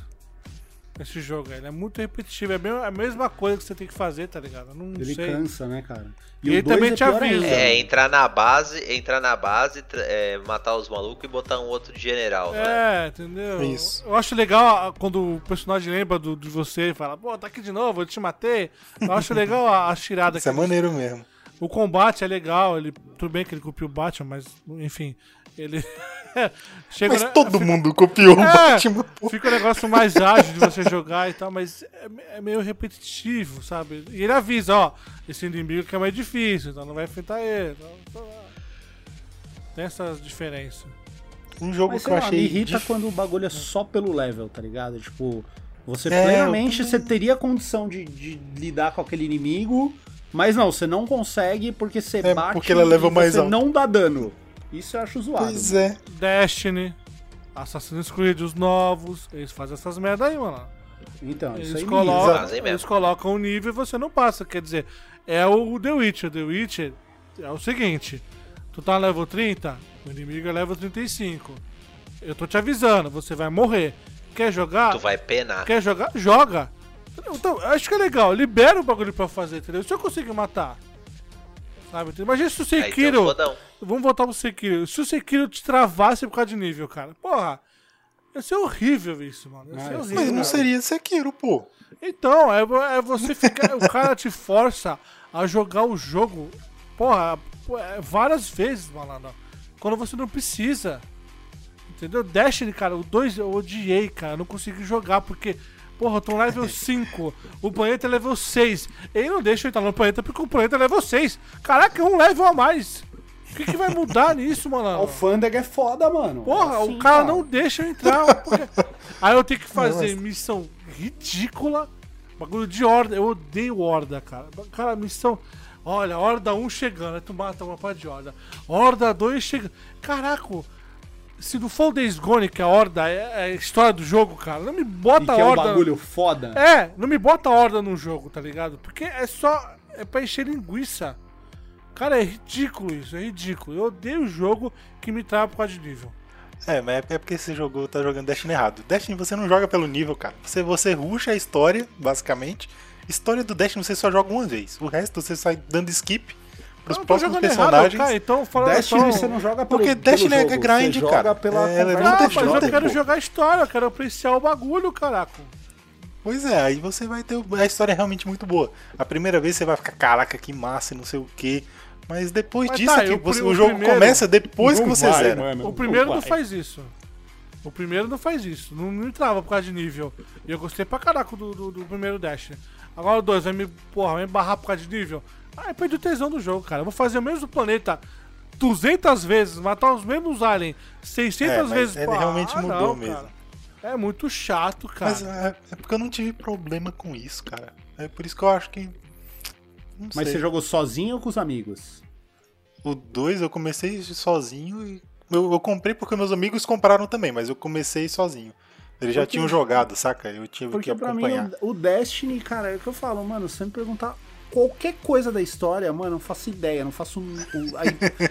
Esse jogo ele é muito repetitivo. É a mesma- coisa que você tem que fazer, tá ligado? Não Ele sei. cansa, né, cara? E ele o dois também te pior avisa. É, entrar na base, entrar na base, é, matar os malucos e botar um outro de general, né? É, entendeu? Isso. Eu acho legal a- quando o personagem lembra do, de você e fala, pô, tá aqui de novo, eu te matei. Eu acho legal a, a tirada Isso é maneiro mesmo. O combate é legal, ele. Tudo bem que ele copiou o Batman, mas enfim. Ele. Chega Mas na- todo mundo copiou o É. Batman, pô. Fica um negócio mais ágil de você jogar e tal, mas é, é meio repetitivo, sabe? E ele avisa, ó, esse inimigo que é mais difícil, então não vai enfrentar ele. então. Tem essas diferenças. Um jogo Mas que eu lá, achei. me irrita dif- quando o bagulho é só pelo level, tá ligado? Tipo, você É, plenamente eu você teria condição de, de lidar com aquele inimigo, mas não, você não consegue porque você É, bate porque ela leva e mais você alto. não dá dano. Isso eu acho zoado. Pois é. Destiny, Assassin's Creed, os novos, eles fazem essas merda aí, mano. Então, isso Eles aí colocam, mesmo. eles colocam um nível e você não passa. Quer dizer, é o The Witcher. The Witcher é o seguinte: tu tá no level 30, o inimigo é level 35. Eu tô te avisando, você vai morrer. Quer jogar? Tu vai penar. Quer jogar? Joga. Então, acho que é legal. Libera o bagulho pra fazer, entendeu? Se eu conseguir matar. Entendeu? Imagina se o um Sekiro. Vamos voltar pro Sekiro. Se o Sekiro te travasse por causa de nível, cara. Porra. Ia ser horrível isso, mano. Ia Ah, ser ia ser horrível. Mas não Não. seria Sekiro, pô. Então, é, é você ficar. o cara te força a jogar o jogo, porra, é, várias vezes, malandro. Quando você não precisa. Entendeu? Destiny, cara, o 2 eu odiei, cara. Eu não consegui jogar porque. Porra, eu tô no level 5, o planeta é level 6. Ele não deixa eu entrar no planeta porque o planeta é level 6. Caraca, é um level a mais. O que, que vai mudar nisso, A malandro? Alfândega é foda, mano. Porra, Assim, o cara não deixa eu entrar. porque- Aí eu tenho que fazer mas- missão ridícula. Bagulho de horda. Eu odeio horda, cara. Cara, missão. Olha, horda 1 chegando. Aí tu mata uma parte de horda. Horda 2 chegando. Caraca, se não for o Days Gone, que a horda é é a história do jogo, cara, não me E bota que é um horda. bagulho foda. É, não me bota horda no jogo, tá ligado? Porque é só. É pra encher linguiça. Cara, é ridículo isso, é ridículo. Eu odeio o jogo que me trava por causa de nível. É, mas é porque você jogou, tá jogando Destiny errado. Destiny você não joga pelo nível, cara. Você, você ruxa a história, basicamente. História do Destiny você só joga uma vez. O resto você sai dando skip. Pros Eu tô próximos jogando personagens. errado, cara, então fala Destiny então... você não joga pelo, Porque pelo Destiny é jogo, grind, joga cara. pela É, conversa do mas eu quero pô. jogar história, eu quero apreciar o bagulho, caraca. Pois é, aí você vai ter. A história é realmente muito boa. A primeira vez você vai ficar, caraca, que massa, e não sei o quê. Mas depois Mas disso tá, você- o, o jogo primeiro- começa depois que Não você vai, zera. mano, O primeiro não vai. faz isso. O primeiro não faz isso. Não, não entrava por causa de nível. E eu gostei pra caraca do, do, do primeiro Dash. Agora o 2 vai me, porra, vai me barrar por causa de nível. Aí perdi o tesão do jogo, cara. Eu vou fazer o mesmo planeta 200 vezes, matar os mesmos aliens 600 É, mas vezes. ele pô, realmente ah, mudou não, mesmo. cara. É muito chato, cara. Mas é, é porque eu não tive problema com isso, cara. É por isso que eu acho que. Não Mas sei. você jogou sozinho ou com os amigos? O 2 eu comecei sozinho e. Eu, eu comprei porque meus amigos compraram também, mas eu comecei sozinho. Eles já Porque- tinham jogado, saca? Eu tive Porque que pra mim, acompanhar. o, Destiny, cara, é o que eu falo, mano, se você me perguntar qualquer coisa da história, mano, eu não faço ideia, não faço.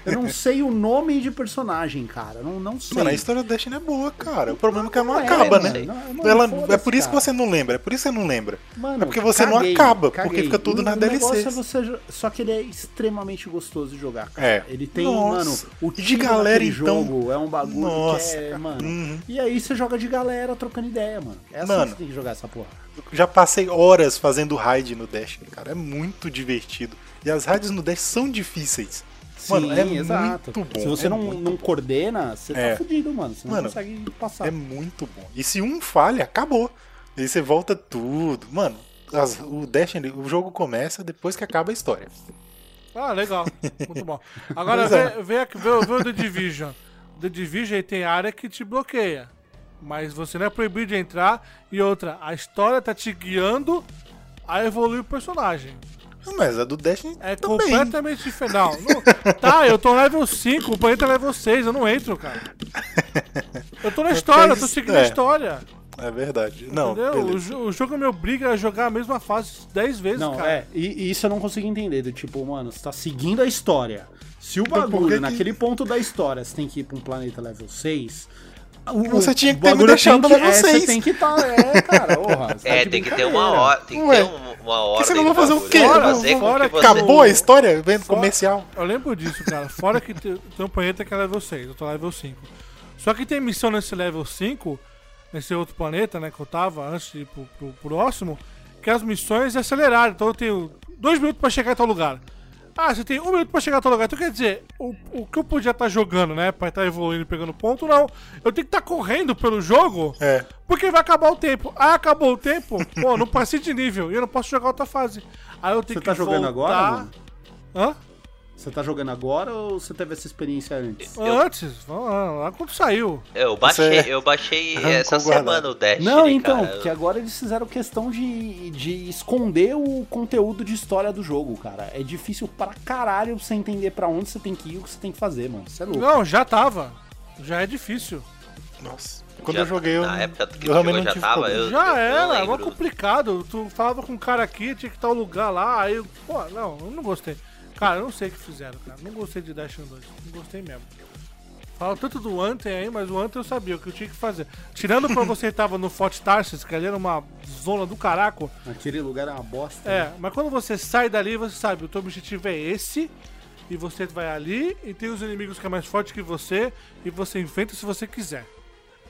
eu não sei o nome de personagem, cara. Não, não sei. Mano, a história do Destiny é boa, cara. O problema é que ela não Não é, acaba, mano, né? não- não- Ela, é por isso que cara. você não lembra, é por isso que você não lembra. Mano, É porque você não caguei, acaba, porque caguei. fica tudo na DLC. é você Só que ele é extremamente gostoso de jogar, cara. É. Ele tem, Nossa. mano, o E de galera, então? jogo é um bagulho Nossa, que é, cara. mano. Uhum. E aí você joga de galera trocando ideia, mano. É assim Mano. que você tem que jogar essa porra. Já passei horas fazendo raid no Destiny, cara. É muito divertido. E as raids no Dash são difíceis. Mano, Sim, é exato. muito bom. Se você é não, não coordena, você É. tá fudido, mano. Você não Mano, consegue passar. É muito bom. E se um falha, acabou. Aí você volta tudo. Mano, as- o Destiny, o jogo começa depois que acaba a história. Ah, legal. Muito bom. Agora é. vê, vê, aqui- vê, vê o The Division. The Division tem área que te bloqueia. Mas você não é proibido de entrar. E outra, a história tá te guiando a evoluir o personagem. Mas a do Destiny É também. completamente diferente. Não, não- tá, eu tô level 5, o planeta é level 6, eu não entro, cara. Eu tô na história, eu tô seguindo a É. história. É verdade. Não, entendeu? O, o jogo me obriga a jogar a mesma fase 10 vezes, Não, cara. é. E, e isso eu não consigo entender. Do tipo, mano, você tá seguindo a história. Se o Então, bagulho, que que- naquele ponto da história, você tem que ir pra um planeta level 6. O- Você tinha que ter me deixado level é, 6. Você tem que estar. é, cara, tá É, tem que ter uma brincadeira. hora, tem que Ué, ter um- uma hora. você não vai fazer o quê? Fazer Fora que que você... Acabou a história vendo Fora- comercial. Eu lembro disso, cara. Fora que tem, tem um planeta que é level 6, eu tô level 5. Só que tem missão nesse level 5, nesse outro planeta, né, que eu tava antes de ir pro, pro próximo, que as missões aceleraram. Então eu tenho dois minutos pra chegar em tal lugar. Ah, você tem um minuto pra chegar em tal lugar. Então quer dizer, o, o que eu podia estar jogando, né, pra estar evoluindo e pegando ponto, não. Eu tenho que estar correndo pelo jogo, É. porque vai acabar o tempo. Ah, acabou o tempo? Pô, não passei de nível e eu não posso jogar outra fase. Aí eu tenho Você que tá jogando agora, voltar- mano? Hã? Você tá jogando agora ou você teve essa experiência antes? Antes, vamos lá, lá quando saiu. Eu baixei, Você eu baixei essa semana o Dash. Não, então, cara. porque agora eles fizeram questão de, de esconder o conteúdo de história do jogo, cara. É difícil pra caralho você entender pra onde você tem que ir e o que você tem que fazer, mano. Você é louco. Não, já tava. Já é difícil. Nossa. Quando Já- eu joguei, eu, Na época que eu realmente jogou não já tava, eu, já eu era, não é mó complicado. Tu falava com um cara aqui, tinha que estar o lugar lá, aí, eu- pô, não, eu não gostei. Cara, eu não sei o que fizeram, cara. Não gostei de Dash 2. Não gostei mesmo. Fala tanto do Anthem aí, mas o Anthem eu sabia o que eu tinha que fazer. Tirando pra você que tava no Fort Tarsis, que ali era uma zona do caraco. Aquele lugar é uma bosta. É, né? mas quando você sai dali, você sabe, o teu objetivo é esse, e você vai ali, e tem os inimigos que é mais forte que você, e você enfrenta se você quiser.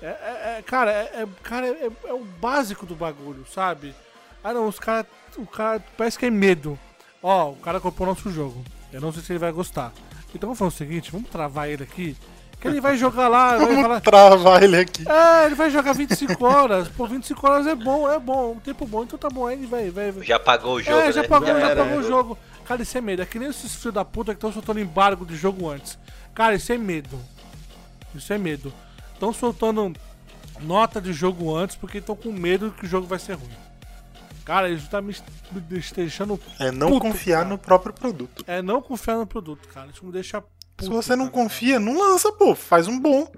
É, é- é- cara, é, é- cara é, é o básico do bagulho, sabe? Ah não, os caras. O cara parece que é medo. Ó, o cara comprou nosso jogo. Eu não sei se ele vai gostar. Então vamos fazer o seguinte, vamos travar ele aqui. Que ele vai jogar lá, vai falar. Vamos travar ele aqui. É, ele vai jogar 25 horas. Pô, 25 horas é bom, é bom, um tempo bom, então tá bom, aí ele vai, vai. Já pagou o jogo, É, já né? pagou, Já já era, pagou o né? jogo. Cara, isso é medo. É que nem esses filhos da puta que estão soltando embargo de jogo antes. Cara, isso é medo. Isso é medo. Estão soltando nota de jogo antes porque estão com medo que o jogo vai ser ruim. Cara, isso tá me, me deixando. É não puto, confiar cara. no próprio produto. É não confiar no produto, cara. Isso me deixa. Se puto, você não cara. confia, não lança, pô. Faz um bom.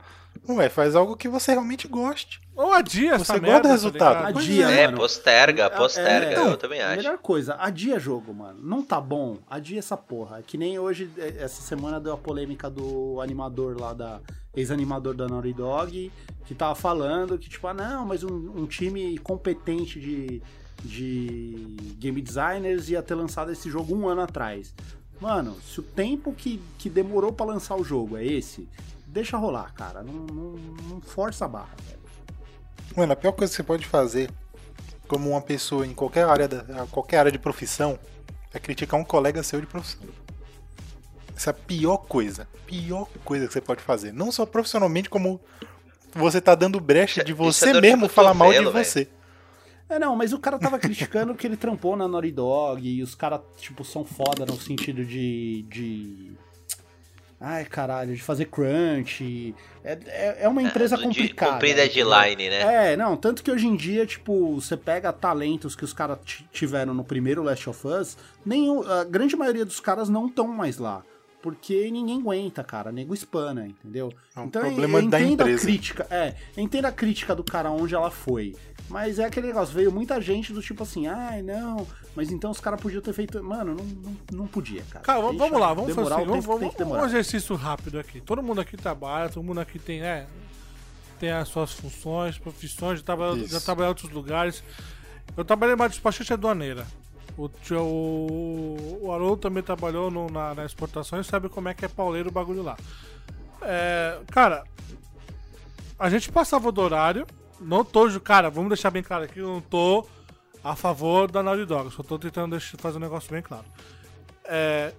Ué, faz algo que você realmente goste. Ou adia Você gosta do resultado. Tá? Adia, É, mano. posterga, posterga, É, eu também A acho. melhor coisa, adia jogo, mano. Não tá bom, adia essa porra. É Que nem hoje, é, essa semana deu a polêmica do animador lá da. Ex-animador da Naughty Dog, que tava falando que, tipo, ah, não, mas um, um time competente de, de game designers ia ter lançado esse jogo um ano atrás. Mano, se o tempo que, que demorou pra lançar o jogo é esse, deixa rolar, cara. Não, não, não força a barra, velho. Mano, a pior coisa que você pode fazer, como uma pessoa em qualquer área, da, qualquer área de profissão, é criticar um colega seu de profissão. Essa é a pior coisa. Pior coisa que você pode fazer. Não só profissionalmente, como você tá dando brecha de é você mesmo falar mal de você. É, não, mas o cara tava criticando que ele trampou na Naughty Dog e os caras, tipo, são foda no sentido de. de. Ai, caralho, de fazer crunch. É, é, é uma empresa de complicada. cumprir entendeu? deadline, né? É, não, tanto que hoje em dia, tipo, você pega talentos que os caras tiveram no primeiro Last of Us, nenhum, a grande maioria dos caras não estão mais lá. Porque ninguém aguenta, cara. Nego espana, entendeu? É um então problema eu da entendo a empresa. crítica. É, eu entendo a crítica do cara onde ela foi. Mas é aquele negócio, veio muita gente do tipo assim, ai, não, mas então os caras podiam ter feito. Mano, não, não, não podia, cara. Cara, vamos- Deixa vamos lá, vamos fazer demorar assim, vamos, vamos, demorar. um exercício rápido aqui. Todo mundo aqui trabalha, todo mundo aqui tem, né, tem as suas funções, profissões, já trabalhou, já Isso. trabalhou em outros lugares. Eu trabalhei mais despachante aduaneira. O, tio- o, o Haroldo também trabalhou no- na, na exportação e sabe como é que é pauleiro o bagulho lá. É, cara, a gente passava do horário, não tô, cara, vamos deixar bem claro aqui, eu não tô a favor da Naughty Dog, só tô tentando deixar, fazer um negócio bem claro. É,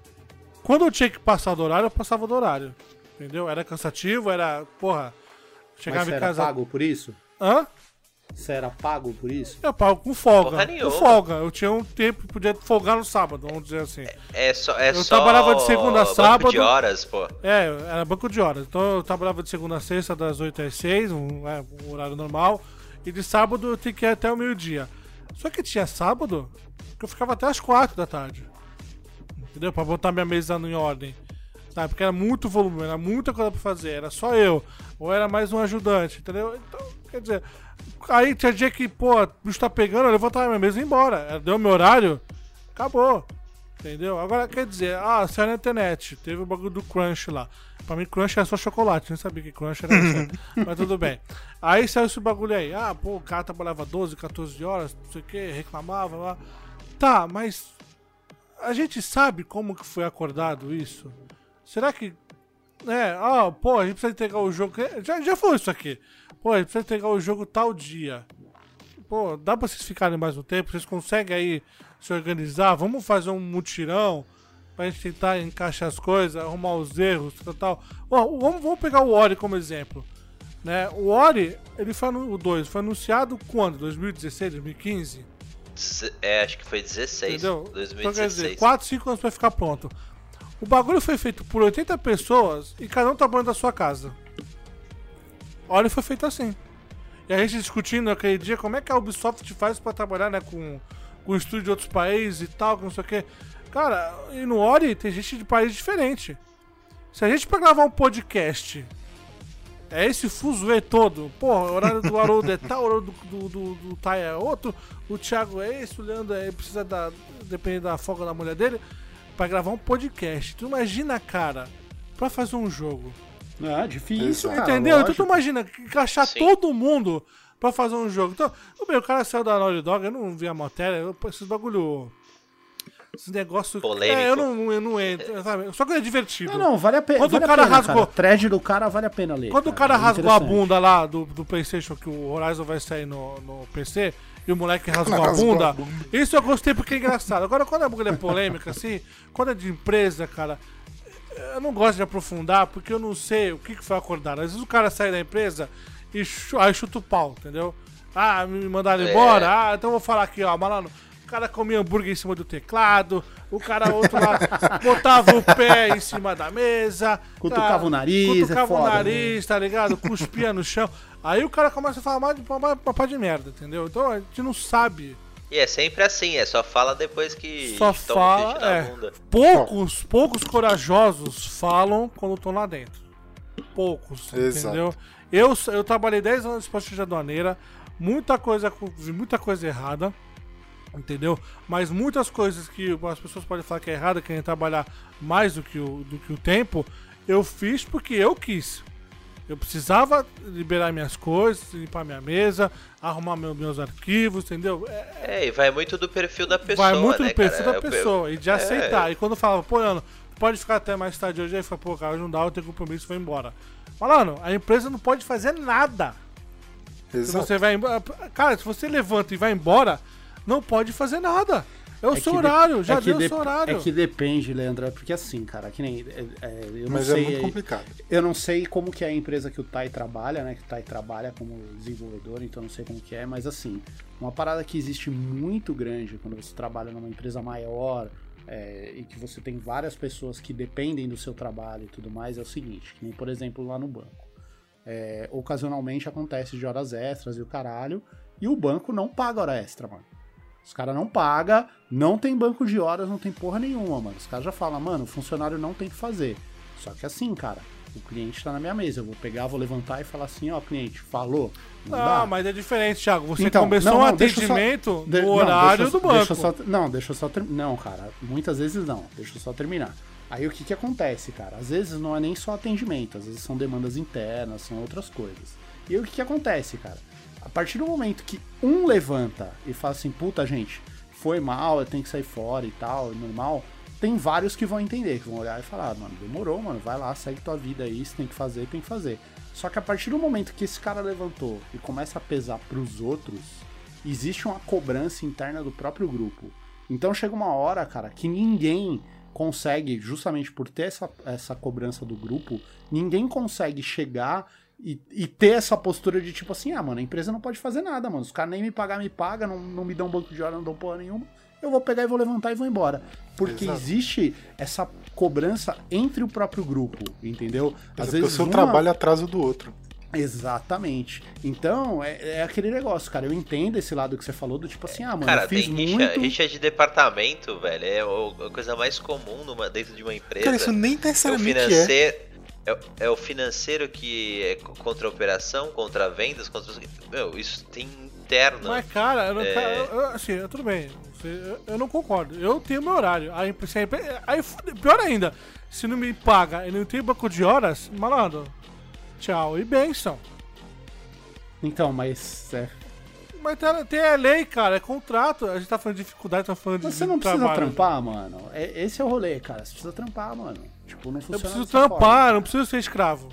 quando eu tinha que passar do horário, eu passava do horário, entendeu? Era cansativo, era, porra, Mas chegava você em era casa... pago por isso? Hã? Você era pago por isso? Eu pago com folga. Com folga. Eu tinha um tempo, podia folgar no sábado, vamos dizer assim. É só, é Eu só trabalhava de segunda a banco sábado. de horas, pô. É, era banco de horas. Então eu trabalhava de segunda a sexta, das 8 às 6, um, é, um horário normal. E de sábado eu tinha que ir até o meio-dia. Só que tinha sábado que eu ficava até as 4 da tarde. Entendeu? Pra botar minha mesa em ordem. Sabe? Porque era muito volume, era muita coisa pra fazer. Era só eu. Ou era mais um ajudante, entendeu? Então, quer dizer. Aí tinha dia que, pô, o bicho tá pegando, eu levantava minha mesa e ia embora. Deu meu horário, acabou. Entendeu? Agora quer dizer, ah, saiu na internet, teve o bagulho do Crunch lá. Pra mim, Crunch era só chocolate, nem sabia que Crunch era isso. Mas tudo bem. Aí saiu esse bagulho aí. Ah, pô, o cara trabalhava 12, 14 horas, não sei o que, reclamava lá. Tá, mas a gente sabe como que foi acordado isso? Será que. É, ah, pô, a gente precisa entregar o jogo. Já, já foi isso aqui. Pô, a gente precisa entregar o jogo tal dia. Pô, dá pra vocês ficarem mais um tempo? Vocês conseguem aí se organizar? Vamos fazer um mutirão pra gente tentar encaixar as coisas, arrumar os erros, tal, tal. Ó, vamos, vamos pegar o Ori como exemplo. Né? O Ori, ele foi o 2, foi anunciado quando? 2016, 2015? Deze- É, acho que foi 16. Entendeu? Então, quer 2016. dizer, 4, 5 anos pra ficar pronto. O bagulho foi feito por 80 pessoas e cada um tá tamanho da sua casa. Olha, foi feito assim. E a gente discutindo aquele dia como é que a Ubisoft faz pra trabalhar né, com, com estúdio de outros países e tal, não sei o que. Cara, e no Ori tem gente de país diferente. Se a gente pra gravar um podcast, é esse fuzuê todo, porra, o horário do Haroldo é tal, o horário do, do, do, do Tai é outro, o Thiago é esse, o Leandro é, precisa da. depende da folga da mulher dele, pra gravar um podcast. Tu imagina, cara, pra fazer um jogo. Ah, difícil, cara. Entendeu? Então lógico. tu imagina encaixar Sim. todo mundo pra fazer um jogo. Então, bem, o cara saiu da Naughty Dog, eu não vi a matéria, eu, esses bagulho. Esses negócios. Polêmico. É, eu não, eu não entro, sabe? Só que é divertido. Não, não, vale a pena. Quando vale o cara pena, rasgou- Cara. Thread do cara vale a pena ler. Quando o cara é rasgou a bunda lá do, do PlayStation, que o Horizon vai sair no, no PC, e o moleque rasgou a bunda, a bunda. isso eu gostei porque é engraçado. Agora, quando a bagulho é polêmica, assim, quando é de empresa, cara, eu não gosto de aprofundar porque eu não sei o que, que foi acordado. Às vezes o cara sai da empresa e chu- aí chuta o pau, entendeu? Ah, me mandaram É. embora? Ah, então eu vou falar aqui, ó, malandro. O cara comia hambúrguer em cima do teclado, o cara outro lá botava o pé em cima da mesa, Cutucava cara, o nariz, é cutucava o foda, nariz, tá ligado? Cuspia no chão. Aí o cara começa a falar mais de papai de merda, entendeu? Então a gente não sabe. E é sempre assim, é só fala depois que Só um fala. É, bunda. poucos, poucos corajosos falam quando estão lá dentro. Poucos, Exato. entendeu? Eu, eu trabalhei 10 anos de esporte de aduaneira, muita coisa, vi muita coisa errada, entendeu? Mas muitas coisas que as pessoas podem falar que é errada, querem trabalhar mais do que o, do que o tempo, eu fiz porque eu quis. Eu precisava liberar minhas coisas, limpar minha mesa, arrumar meu- meus arquivos, entendeu? É, É, e vai muito do perfil da pessoa, vai muito né, do perfil cara? da Eu- pessoa e de é. aceitar. E quando falava, pô, Leandro, pode ficar até mais tarde hoje, aí fala, pô, cara, não dá, eu tenho compromisso, vou embora. Falando, a empresa não pode fazer nada. Se Exato. você vai embora. Cara, se você levanta e vai embora, não pode fazer nada. É o É seu horário, já é que deu o seu horário. É que depende, Leandro, é porque assim, cara, que nem. é- é, eu não Mas é sei. muito complicado. Eu não sei como que é a empresa que o Tai trabalha, né? Que o Tai trabalha como desenvolvedor, então não sei como que é, mas assim, uma parada que existe muito grande quando você trabalha numa empresa maior é, e que você tem várias pessoas que dependem do seu trabalho e tudo mais, é o seguinte, que nem, por exemplo, lá no banco. É, ocasionalmente acontece de horas extras e o caralho, e o banco não paga hora extra, mano. Os caras não pagam, não tem banco de horas, não tem porra nenhuma, mano. Os caras já falam, mano, o funcionário não tem que fazer. Só que assim, cara, o cliente tá na minha mesa. Eu vou pegar, vou levantar e falar assim, ó, cliente, falou. Não Não, dá. mas é diferente, Thiago. Você Então, começou não, um não, deixa eu só- atendimento De- no horário do banco. deixa só- não, deixa eu só terminar. Não, cara, muitas vezes não. Deixa eu só terminar. Aí o que que acontece, cara? Às vezes não é nem só atendimento, às vezes são demandas internas, são outras coisas. E aí o que que acontece, cara? A partir do momento que um levanta e fala assim, puta, gente, foi mal, eu tenho que sair fora e tal, é normal, tem vários que vão entender, que vão olhar e falar, "Ah, mano, demorou, mano, vai lá, segue tua vida aí, se tem que fazer, tem que fazer. Só que a partir do momento que esse cara levantou e começa a pesar pros outros, existe uma cobrança interna do próprio grupo. Então chega uma hora, cara, que ninguém consegue, justamente por ter essa, essa cobrança do grupo, ninguém consegue chegar e, e ter essa postura de tipo assim, ah, mano, a empresa não pode fazer nada, mano. Os caras nem me pagar, me paga, não, não me dão banco de hora, não dão porra nenhuma. Eu vou pegar e vou levantar e vou embora. Porque Exato. existe essa cobrança entre o próprio grupo, entendeu? Às vezes o seu trabalho atrasa o do outro. Exatamente. Então, é, é aquele negócio, cara. Eu entendo esse lado que você falou, do tipo assim, ah, mano, Cara, eu fiz tem rixa, muito. rixa de departamento, velho. É a coisa mais comum numa, dentro de uma empresa. Cara, isso nem é necessariamente é. financeiro. É, o- é o financeiro que é co- contra a operação, contra vendas, contra. os- Meu, isso tem interno. Mas, cara, eu não, É. cara, eu- eu- assim, eu- tudo bem. Eu, eu não concordo. Eu tenho meu horário. Aí, se aí fude- pior ainda, se não me paga e não tem banco de horas, malandro, tchau e benção. Então, mas. é, Mas tem, tem a lei, cara, é contrato. A gente tá falando de dificuldade, tá falando de Você não precisa trabalho. trampar, mano. É- esse é o rolê, cara. Você precisa trampar, mano. Tipo, não Eu funciona preciso dessa trampar, forma. não preciso ser escravo.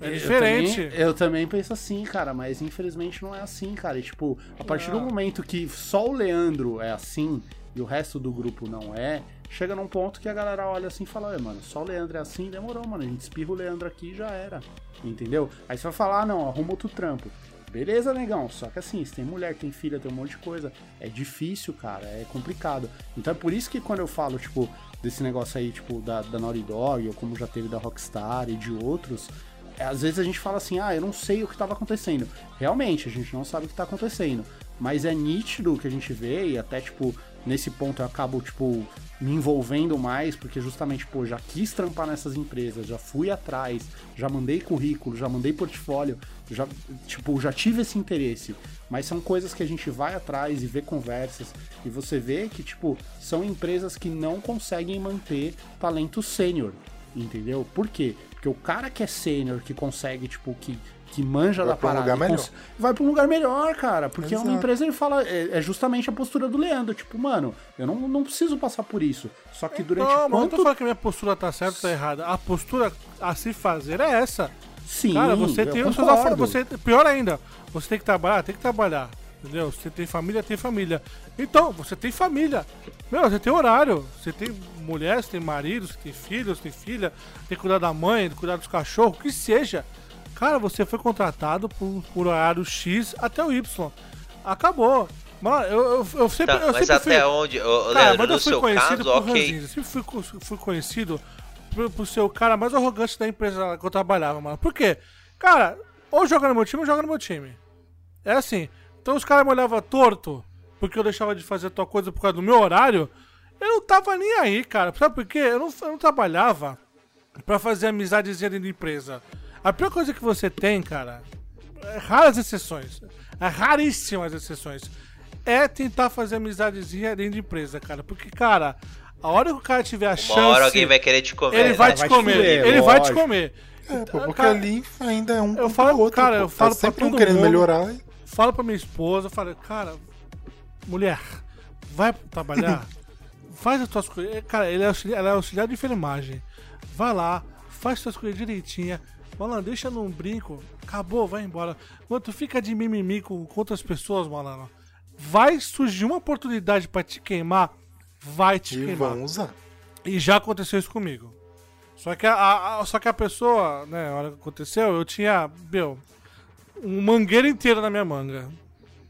É Eu diferente. também- Eu também, penso assim, cara, mas infelizmente não é assim, cara. E, tipo, a partir do Não. momento que só o Leandro é assim e o resto do grupo não é, chega num ponto que a galera olha assim e fala, "Ué, mano, só o Leandro é assim, demorou, mano. A gente espirra o Leandro aqui e já era. Entendeu? Aí você vai falar, ah, não, arruma outro trampo. Beleza, negão. Só que assim, se tem mulher, tem filha, tem um monte de coisa. É difícil, cara. É complicado. Então é por isso que quando eu falo, tipo, desse negócio aí, tipo, da, da Naughty Dog, ou como já teve da Rockstar e de outros, é, às vezes a gente fala assim, ah, eu não sei o que estava acontecendo. Realmente, a gente não sabe o que está acontecendo. Mas é nítido que a gente vê, e até, tipo, nesse ponto eu acabo, tipo, me envolvendo mais, porque justamente, pô, já quis trampar nessas empresas, já fui atrás, já mandei currículo, já mandei portfólio, já, tipo, já tive esse interesse. Mas são coisas que a gente vai atrás e vê conversas, e você vê que, tipo, são empresas que não conseguem manter talento sênior, entendeu? Por quê? Porque o cara que é sênior, que consegue, tipo, que, que manja Vai da pra um parada, lugar melhor. cons- vai pra um lugar melhor, cara. Porque é uma Exato. empresa, ele fala, é, é justamente a postura do Leandro. Tipo, mano, eu não, não preciso passar por isso. Só que durante não, mas eu não tô quanto... falando que a minha postura tá certa ou tá errada. A postura a se fazer é essa. Sim, Cara, você eu tem os seus você Pior ainda, você tem que trabalhar, tem que trabalhar. Entendeu? Você tem família, tem família. Então, você tem família. Meu, você tem horário. Você tem mulher, você tem marido, você tem filho, você tem filha, tem que cuidar da mãe, tem que cuidar dos cachorros, o que seja. Cara, você foi contratado por, por horário X até o Y. Acabou. Mano, eu, eu, eu sempre. Tá, eu mas sempre até fui- onde, ô, Cara, Leandro, mas eu no fui seu conhecido caso, por ok. ranzinza. Sempre fui, fui conhecido por, por ser o cara mais arrogante da empresa que eu trabalhava, mano. Por quê? Cara, ou joga no meu time ou joga no meu time. É assim. Então os caras me olhavam torto porque eu deixava de fazer tua coisa por causa do meu horário. Eu não tava nem aí, cara. Sabe por quê? Eu não, eu não trabalhava pra fazer amizadezinha dentro da empresa. A pior coisa que você tem, cara, é raras exceções, é raríssimas exceções, é tentar fazer amizadezinha dentro de empresa, cara. Porque, cara, a hora que o cara tiver a chance. Uma hora alguém vai querer te comer. Ele vai né? te Vai te comer, comer, ele vai te lógico. comer. É, pô, porque Cara, ali ainda é um eu falo- outro. cara, pô. eu falo tá pra sempre um todo querendo mundo. melhorar. Falo pra minha esposa, falo, cara, mulher, vai trabalhar, faz as tuas coisas. Cara, ele é auxiliar, ela é auxiliar de enfermagem. Vai lá, faz suas coisas direitinha. Malandro, deixa num brinco. Acabou, vai embora. Quando tu fica de mimimi com, com outras pessoas, malandro, vai surgir uma oportunidade pra te queimar, vai te E queimar. vão usar. E já aconteceu isso comigo. Só que a, a- só que a pessoa, né, na hora que aconteceu, eu tinha, meu, um mangueiro inteiro na minha manga.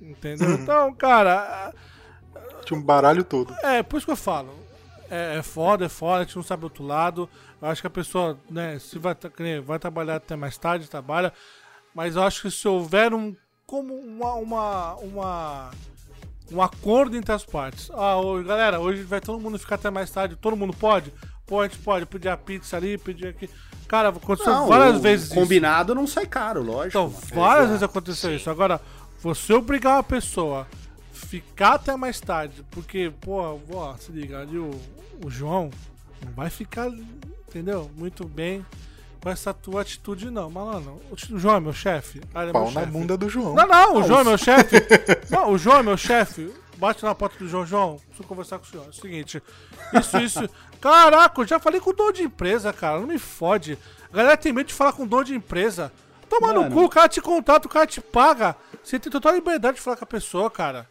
Entendeu? Então, cara, Tinha um baralho todo. é, por isso que eu falo. É, é foda, é foda, a gente não sabe do outro lado. Eu acho que a pessoa, né, se vai, vai trabalhar até mais tarde, trabalha. Mas eu acho que se houver um. Como uma. uma, uma um acordo entre as partes. Ah, hoje, galera, hoje vai todo mundo ficar até mais tarde. Todo mundo pode? Pode, pode. Pedir a pizza ali, pedir aqui. Cara, aconteceu Não, várias vezes isso. Combinado não sai caro, lógico. Então, várias vezes aconteceu isso. Agora, você obrigar uma pessoa a ficar até mais tarde, porque, pô, ó, se liga, ali o, o João não vai ficar, entendeu? Muito bem com essa tua atitude, não. Malandro, o João é meu chefe. Ah, é Pau meu na chefe. bunda do João. Não, não, o João é meu chefe. Não, o João é meu chefe. Bate na porta do João. João, preciso conversar com o senhor. É o seguinte, isso, isso. Caraca, eu já falei com o dono de empresa, cara. Não me fode. A galera tem medo de falar com o dono de empresa. Toma no Mano. cu, o cara te contrata, o cara te paga. Você tem total liberdade de falar com a pessoa, cara.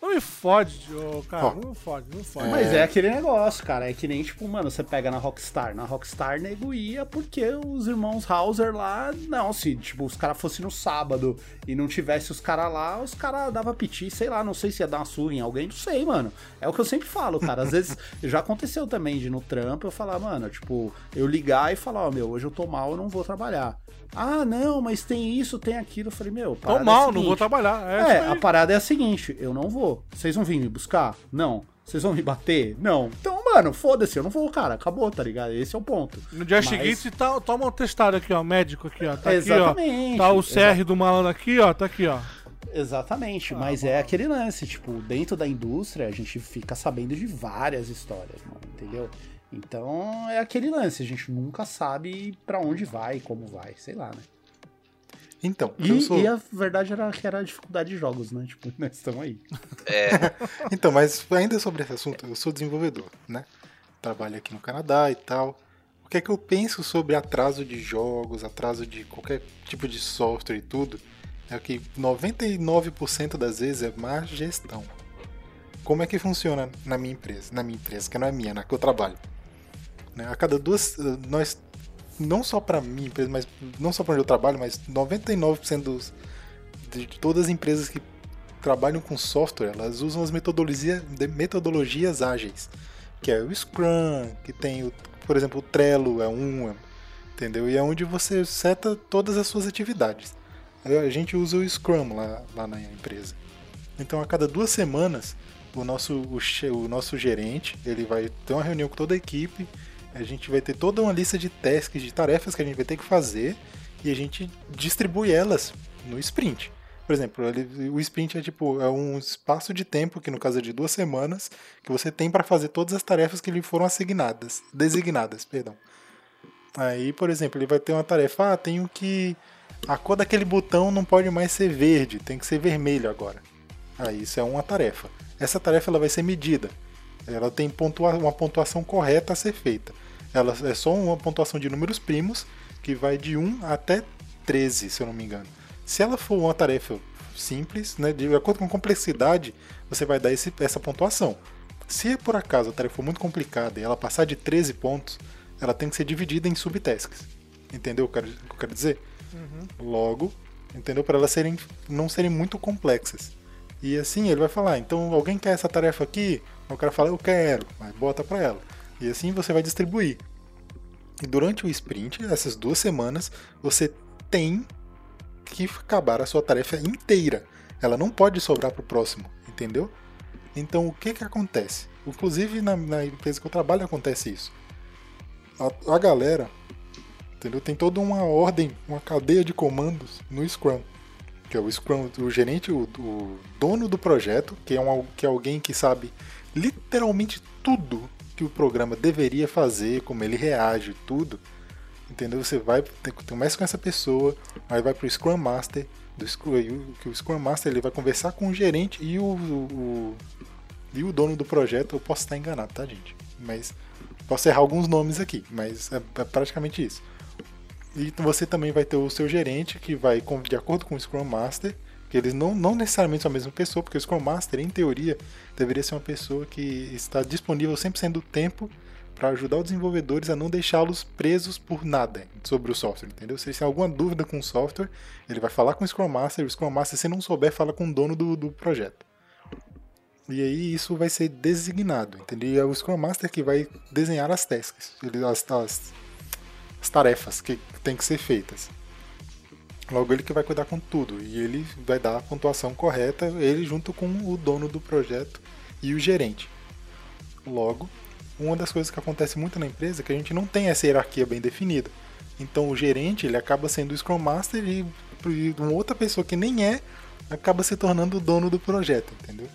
Não me fode, ô, cara. Não fode, não fode. Mas é aquele negócio, cara. É que nem, tipo, mano, você pega na Rockstar. Na Rockstar, nego ia porque os irmãos Hauser lá. Não, se, tipo, os caras fossem no sábado e não tivesse os caras lá, os caras dava piti, sei lá, não sei se ia dar uma surra em alguém, não sei, mano. É o que eu sempre falo, cara. Às vezes já aconteceu também de ir no trampo eu falar, mano, tipo, eu ligar e falar, ó, meu, hoje eu tô mal, eu não vou trabalhar. Ah, não, mas tem isso, tem aquilo. Eu falei, meu, Tô parada é a mal, não seguinte, vou trabalhar. É, é, a parada é a seguinte, eu não vou. Vocês vão vir me buscar? Não. Vocês vão me bater? Não. Então, mano, foda-se, eu não vou, cara. Acabou, tá ligado? Esse é o ponto. No dia Mas- seguinte, tá, toma um testado aqui, ó. Médico aqui, ó. Tá aqui, Exatamente, ó. Tá o exa- CR do malandro aqui, ó. Tá aqui, ó. Exatamente, mas é aquele lance, tipo, dentro da indústria a gente fica sabendo de várias histórias, mano, entendeu? Então é aquele lance, a gente nunca sabe pra onde vai, como vai, sei lá, né? Então, E, eu sou. e a verdade era que era a dificuldade de jogos, né? Tipo, nós estamos aí. Então, mas ainda sobre esse assunto, eu sou desenvolvedor, né? Trabalho aqui no Canadá e tal. O que é que eu penso sobre atraso de jogos, atraso de qualquer tipo de software e tudo? É que 99% das vezes é má gestão. Como é que funciona na minha empresa? Na minha empresa, que não é minha, na que eu trabalho. Né? A cada duas. Nós. Não só para empresa, mas não só para onde eu trabalho, mas 99% dos, de todas as empresas que trabalham com software, elas usam as metodologia, metodologias ágeis, que é o Scrum, que tem, o, por exemplo, o Trello é um, entendeu? E é onde você seta todas as suas atividades. Aí A gente usa o Scrum lá, lá na empresa. Então, a cada duas semanas, o nosso, o, o nosso gerente ele vai ter uma reunião com toda a equipe. A gente vai ter toda uma lista de tasks, de tarefas que a gente vai ter que fazer e a gente distribui elas no sprint. Por exemplo, o sprint é tipo é um espaço de tempo que no caso é de duas semanas que você tem para fazer todas as tarefas que lhe foram assignadas, designadas, perdão. Aí, por exemplo, ele vai ter uma tarefa, ah, tenho que a cor daquele botão não pode mais ser verde, tem que ser vermelho agora. Aí isso é uma tarefa. Essa tarefa ela vai ser medida. Ela tem pontua uma pontuação correta a ser feita. Ela é só uma pontuação de números primos que vai de 1 até 13, se eu não me engano. Se ela for uma tarefa simples, né, de acordo com a complexidade, você vai dar esse, essa pontuação. Se por acaso a tarefa for muito complicada e ela passar de 13 pontos, ela tem que ser dividida em subtasks. Entendeu o que eu quero- dizer? Logo, entendeu? Para elas serem, não serem muito complexas. E assim ele vai falar, então alguém quer essa tarefa aqui? O cara fala, eu quero, mas bota para ela. E assim você vai distribuir. E durante o sprint, essas duas semanas, você tem que acabar a sua tarefa inteira. Ela não pode sobrar para o próximo, entendeu? Então o que que acontece? Inclusive na, na empresa que eu trabalho acontece isso. A, a galera, entendeu? Tem toda uma ordem, uma cadeia de comandos no Scrum. Que é o Scrum, o gerente, o, o dono do projeto, que é, um, que é alguém que sabe literalmente tudo que o programa deveria fazer, como ele reage, tudo. Entendeu? Você vai, começa com essa pessoa, aí vai pro Scrum Master, do Scrum, o, que o Scrum Master ele vai conversar com o gerente e o, o- e o dono do projeto. Eu posso estar enganado, tá, gente? Mas posso errar alguns nomes aqui, mas é, é praticamente isso. E você também vai ter o seu gerente que vai, de acordo com o Scrum Master, que eles não, não necessariamente são a mesma pessoa, porque o Scrum Master, em teoria, deveria ser uma pessoa que está disponível 100% do tempo para ajudar os desenvolvedores a não deixá-los presos por nada sobre o software, entendeu? Se têm alguma dúvida com o software, ele vai falar com o Scrum Master, o Scrum Master, se não souber, fala com o dono do, do projeto. E aí isso vai ser designado, entendeu? E é o Scrum Master que vai desenhar as tasks, as, as, as tarefas que tem que ser feitas. Logo ele que vai cuidar com tudo e ele vai dar a pontuação correta, ele junto com o dono do projeto e o gerente. Logo, uma das coisas que acontece muito na empresa é que a gente não tem essa hierarquia bem definida. Então o gerente ele acaba sendo o Scrum Master e, uma outra pessoa que nem é acaba se tornando o dono do projeto, entendeu?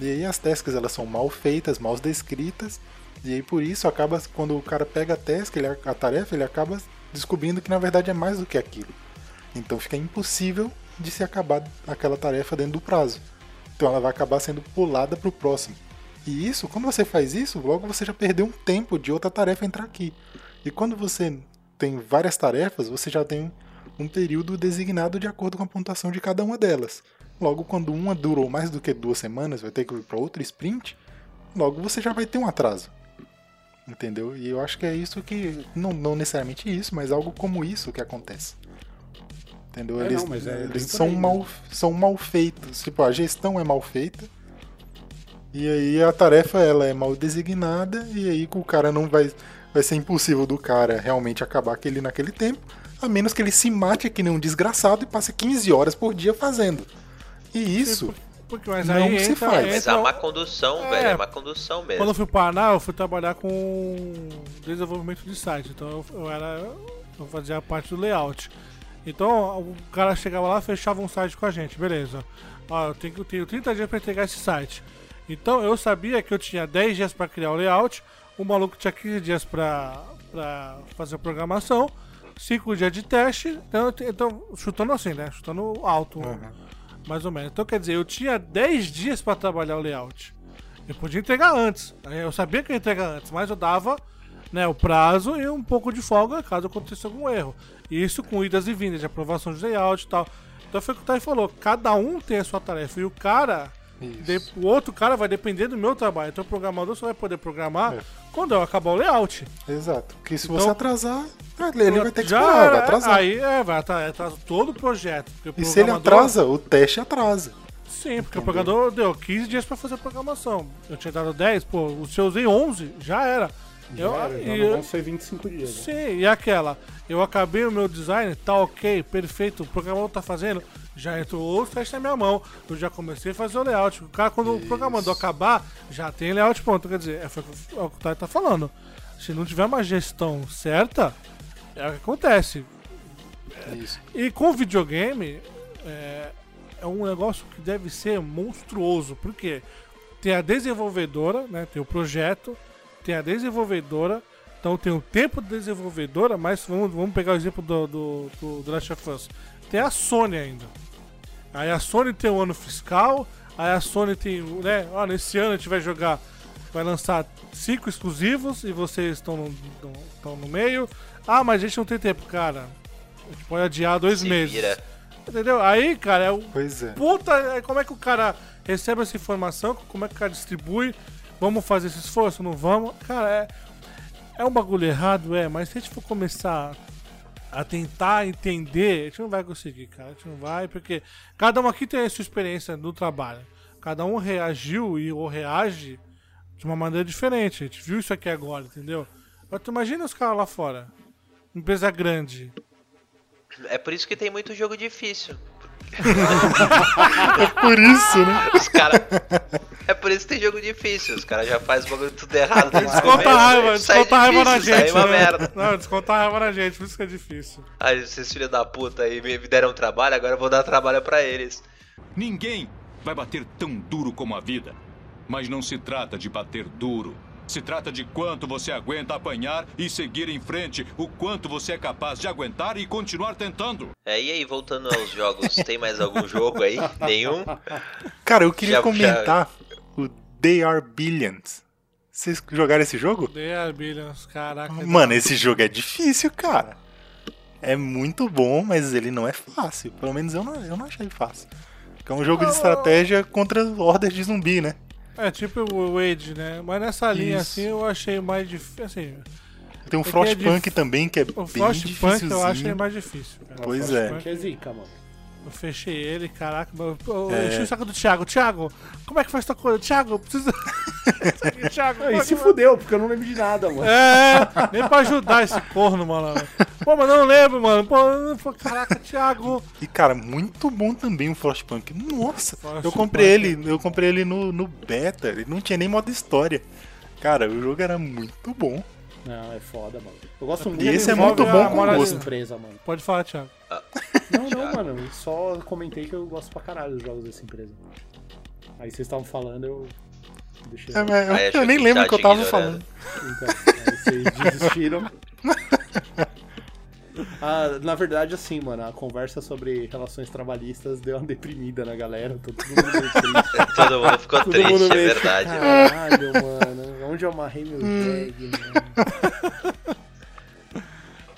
E aí as tasks elas são mal feitas, mal descritas, e aí por isso acaba quando o cara pega a task, ele, a tarefa, ele acaba descobrindo que na verdade é mais do que aquilo. Então fica impossível de se acabar aquela tarefa dentro do prazo. Então ela vai acabar sendo pulada para o próximo. E isso, quando você faz isso, logo você já perdeu um tempo de outra tarefa entrar aqui. E quando você tem várias tarefas, você já tem um período designado de acordo com a pontuação de cada uma delas. Logo, quando uma durou mais do que duas semanas, vai ter que ir para outro sprint, logo você já vai ter um atraso. Entendeu? E eu acho que é isso que. Não, não necessariamente isso, mas algo como isso que acontece. Entendeu? É, eles não, mas é eles são, aí mal, são mal feitos. Tipo, a gestão é mal feita. E aí a tarefa ela é mal designada. E aí o cara não vai. Vai ser impossível do cara realmente acabar aquele naquele tempo. A menos que ele se mate que nem um desgraçado e passe 15 horas por dia fazendo. E isso. Porque, mas Não aí se entra, faz. Mas entra a má condução, É. velho, é má condução mesmo. Quando eu fui para Paraná, eu fui trabalhar com desenvolvimento de site. Então eu, eu era. Eu fazia parte do layout. Então o cara chegava lá, fechava um site com a gente, beleza. Ó, eu tenho, eu tenho 30 dias para entregar esse site. Então eu sabia que eu tinha 10 dias para criar o layout, o maluco tinha 15 dias para fazer a programação, 5 dias de teste. Então, então, chutando assim, né? Chutando alto, mais ou menos. Então quer dizer, eu tinha 10 dias para trabalhar o layout. Eu podia entregar antes. Aí Eu sabia que eu ia entregar antes, mas eu dava né, o prazo e um pouco de folga caso acontecesse algum erro. Isso com idas e vindas de aprovação de layout e tal. Então foi o que o Thay falou, cada um tem a sua tarefa. E o cara, de- o outro cara vai depender do meu trabalho. Então o programador só vai poder programar É. quando eu acabar o layout. Exato. Porque se Então- você atrasar, ele vai ter que esperar, vai é, atrasar. Aí é, vai atrasar, atrasa todo o projeto. o E se ele atrasa, o teste atrasa. Sim, porque o programador deu 15 dias pra fazer a programação. Eu tinha dado 10, pô, o seu eu usei 11, já era. Eu- já e eu- vão ser 25 dias. né? Sim, e aquela, eu acabei o meu design, tá ok, perfeito, o programador tá fazendo, já entrou outro teste na minha mão, eu já comecei a fazer o layout. O cara, quando o programador acabar, já tem layout pronto. Quer dizer, é, foi o que o Thay tá falando. Se não tiver uma gestão certa, é o que acontece. Isso. E com videogame, é, é um negócio que deve ser monstruoso, porque tem a desenvolvedora, né, tem o projeto, tem a desenvolvedora, então tem o tempo de desenvolvedora, mas vamos, vamos pegar o exemplo do, do, do, do Last of Us. Tem a Sony ainda. Aí a Sony tem o ano fiscal, aí a Sony tem, né, ó, nesse ano a gente vai jogar, vai lançar cinco exclusivos e vocês estão no, no- estão no meio. Ah, mas a gente não tem tempo, cara. A gente pode adiar dois Se meses. vira. Entendeu? Aí, cara, é o Pois é. puta. aí Como é que o cara recebe essa informação? Como é que o cara distribui? Vamos fazer esse esforço? Não vamos? Cara, é, é um bagulho errado, é, mas se a gente for começar a tentar entender, a gente não vai conseguir, cara. A gente não vai, porque cada um aqui tem a sua experiência no trabalho. Cada um reagiu e ou reage de uma maneira diferente. A gente viu isso aqui agora, entendeu? Mas tu imagina os caras lá fora. Empresa grande. É por isso que tem muito jogo difícil. Por isso, né? Os caras. É por isso que tem jogo difícil. Os caras já fazem o bagulho tudo errado Desconta a raiva, desconta a raiva na gente. uma né? merda. Não, desconta a raiva na gente, por isso que é difícil. Aí vocês filhos da puta aí me me deram trabalho, agora eu vou dar trabalho pra eles. Ninguém vai bater tão duro como a vida. Mas não se trata de bater duro. Se trata de quanto você aguenta apanhar e seguir em frente, o quanto você é capaz de aguentar e continuar tentando. É, e aí, voltando aos jogos, tem mais algum jogo aí? Nenhum? Cara, eu queria Já- comentar o They Are Billions. Vocês jogaram esse jogo? The Are Billions, caraca. Mano, esse jogo é difícil, cara. É muito bom, mas ele não é fácil. Pelo menos eu não, eu não achei fácil. Porque é um jogo de estratégia contra hordas de zumbi, né? É tipo o Wade, né? Mas nessa linha Isso. assim eu achei mais difícil. Assim, Tem o que é Frostpunk dif- também, que é o bem Frostpunk eu achei difícil. mais difícil. cara. Pois O é. Frostpunk, é zica, mano. Eu fechei ele, caraca. Eu, eu É. enchi o saco do Thiago. Thiago, como é que faz tua coisa? Thiago, precisa. Isso aqui, Thiago, Aí se fudeu, porque eu não lembro de nada, mano. É, nem pra ajudar esse corno, mano. Pô, mas não lembro, mano. Pô, caraca, Thiago. E, cara, muito bom também o Frostpunk. Nossa, eu comprei ele, eu comprei ele no, no beta, ele não tinha nem modo história. Cara, o jogo era muito bom. Não, é foda, mano. Eu gosto muito E esse é muito a bom com gosto. empresa, mano. Pode falar, Thiago. Não, não, mano. Só comentei que eu gosto pra caralho dos jogos dessa empresa. Aí vocês estavam falando, eu deixei. É, eu, eu nem que lembro tá o que eu tava falando. Então, aí vocês desistiram. Ah, na verdade, assim, mano, a conversa sobre relações trabalhistas deu uma deprimida na galera. Tô todo mundo meio triste. Todo mundo ficou Todo triste, mundo é meio verdade. Caralho, mano. Onde eu amarrei meu tag, mano?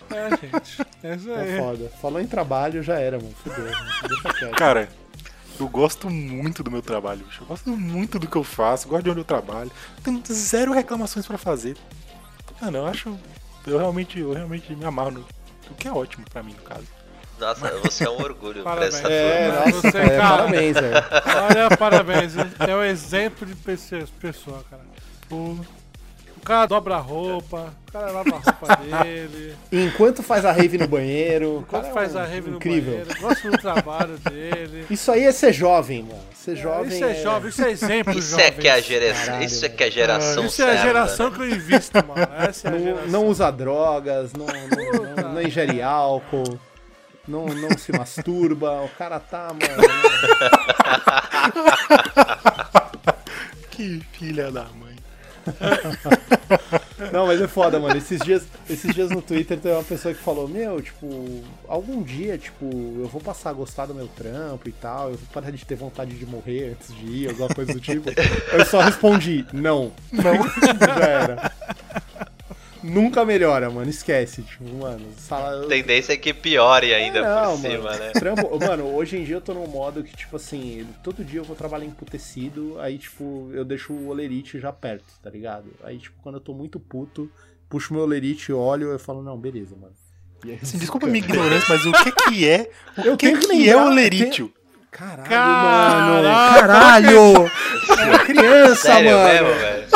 É, gente. É É foda. Falou em trabalho, já era, mano. Fudeu. mano. Deixa quieto. Cara, eu gosto muito do meu trabalho, bicho. Eu gosto muito do que eu faço, gosto de onde eu trabalho. Tenho zero reclamações pra fazer. Mano, eu acho. Eu realmente, eu realmente me amarro no. O que é ótimo pra mim, no caso. Nossa, você é um orgulho pra Parabéns. essa É, turma. Você, é, cara. parabéns, velho. Olha, parabéns. É um exemplo de pessoa, cara. O cara dobra a roupa, o cara lava a roupa dele, Enquanto faz a rave no banheiro. o quando cara é faz um- a rave no incrível. banheiro, gosta do trabalho dele. Isso aí é ser jovem, mano. Ser jovem. isso é jovem, isso é exemplo Isso jovem. é que é a geração, Caralho, isso é que é a geração Isso é a geração né? que eu invisto, mano. Essa é a Não, geração. não usa drogas, não, não, não- não ingere álcool, não, não se masturba. O cara tá, mano. Que filha da mãe. Não, mas é foda, mano. Esses dias, esses dias no Twitter tem uma pessoa que falou: Meu, tipo, algum dia, tipo, eu vou passar a gostar do meu trampo e tal, eu vou parar de ter vontade de morrer antes de ir, alguma coisa do tipo. Eu só respondi: Não. Não. Já era. Nunca melhora, mano. Esquece. Tipo, mano, sala. Tendência é que piore ainda Não, por cima, mano. né? Trampo, mano, hoje em dia eu tô num modo que, tipo assim, todo dia eu vou trabalhar emputecido, aí, tipo, eu deixo o olerite já perto, tá ligado? Aí, tipo, quando eu tô muito puto, puxo meu olerite, olho, eu falo, não, beleza, mano. E aí, Assim, desculpa a minha ignorância, mas o que que é? O Eu que tenho que que é o lerítio? Caralho, Caralho, mano. Caralho! É criança, Sério mano. mesmo, velho?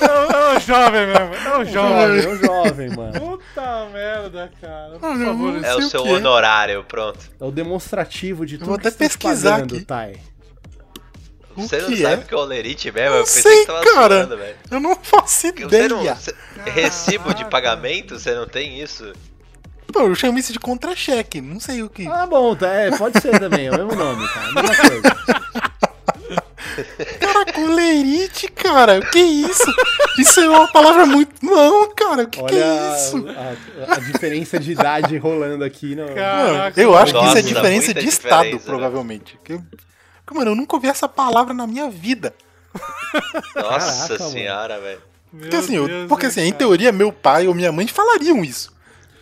É um jovem mesmo, é um Jovem, é um jovem, mano. Puta merda, cara. Por eu favor, É o o seu que é. honorário, pronto. É o demonstrativo de tudo vou que até você tá pesquisar fazendo, aqui. Thay. O Você não que sabe é? o que é olerite mesmo? Não eu pensei sei, que tava cara. zoando, velho. Eu não faço Você ideia. não, você- recibo de pagamento, você não tem isso? Pô, eu chamo isso de contra-cheque. Não sei o que. Ah, bom, tá, é, pode ser também, é o mesmo nome, tá? A mesma coisa. Cara, colerite, cara. O que é isso? Isso é uma palavra muito. Não, cara. O que, que Olha é isso? a, a- a diferença de idade rolando aqui. No... Cara. Mano, eu acho que isso Nossa, é diferença de estado, diferença, né? provavelmente. Que eu- que, Mano, eu nunca ouvi essa palavra na minha vida. Nossa Caraca, senhora, velho. Porque assim, eu- porque assim, em teoria, meu pai ou minha mãe falariam isso.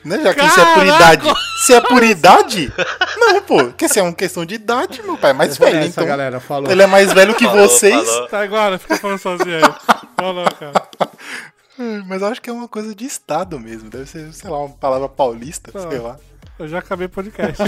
Né? Já que isso é por Caraca! idade. Se é por idade, não, pô. Porque se é uma questão de idade, meu pai é mais velho. Essa Então, galera falou. ele é mais velho que Falou, vocês. falou. Tá agora, fica falando sozinho aí. Falou, cara. Hum, Mas eu acho que é uma coisa de estado mesmo. Deve ser, sei lá, uma palavra paulista, Tá. sei lá. Eu já acabei o podcast.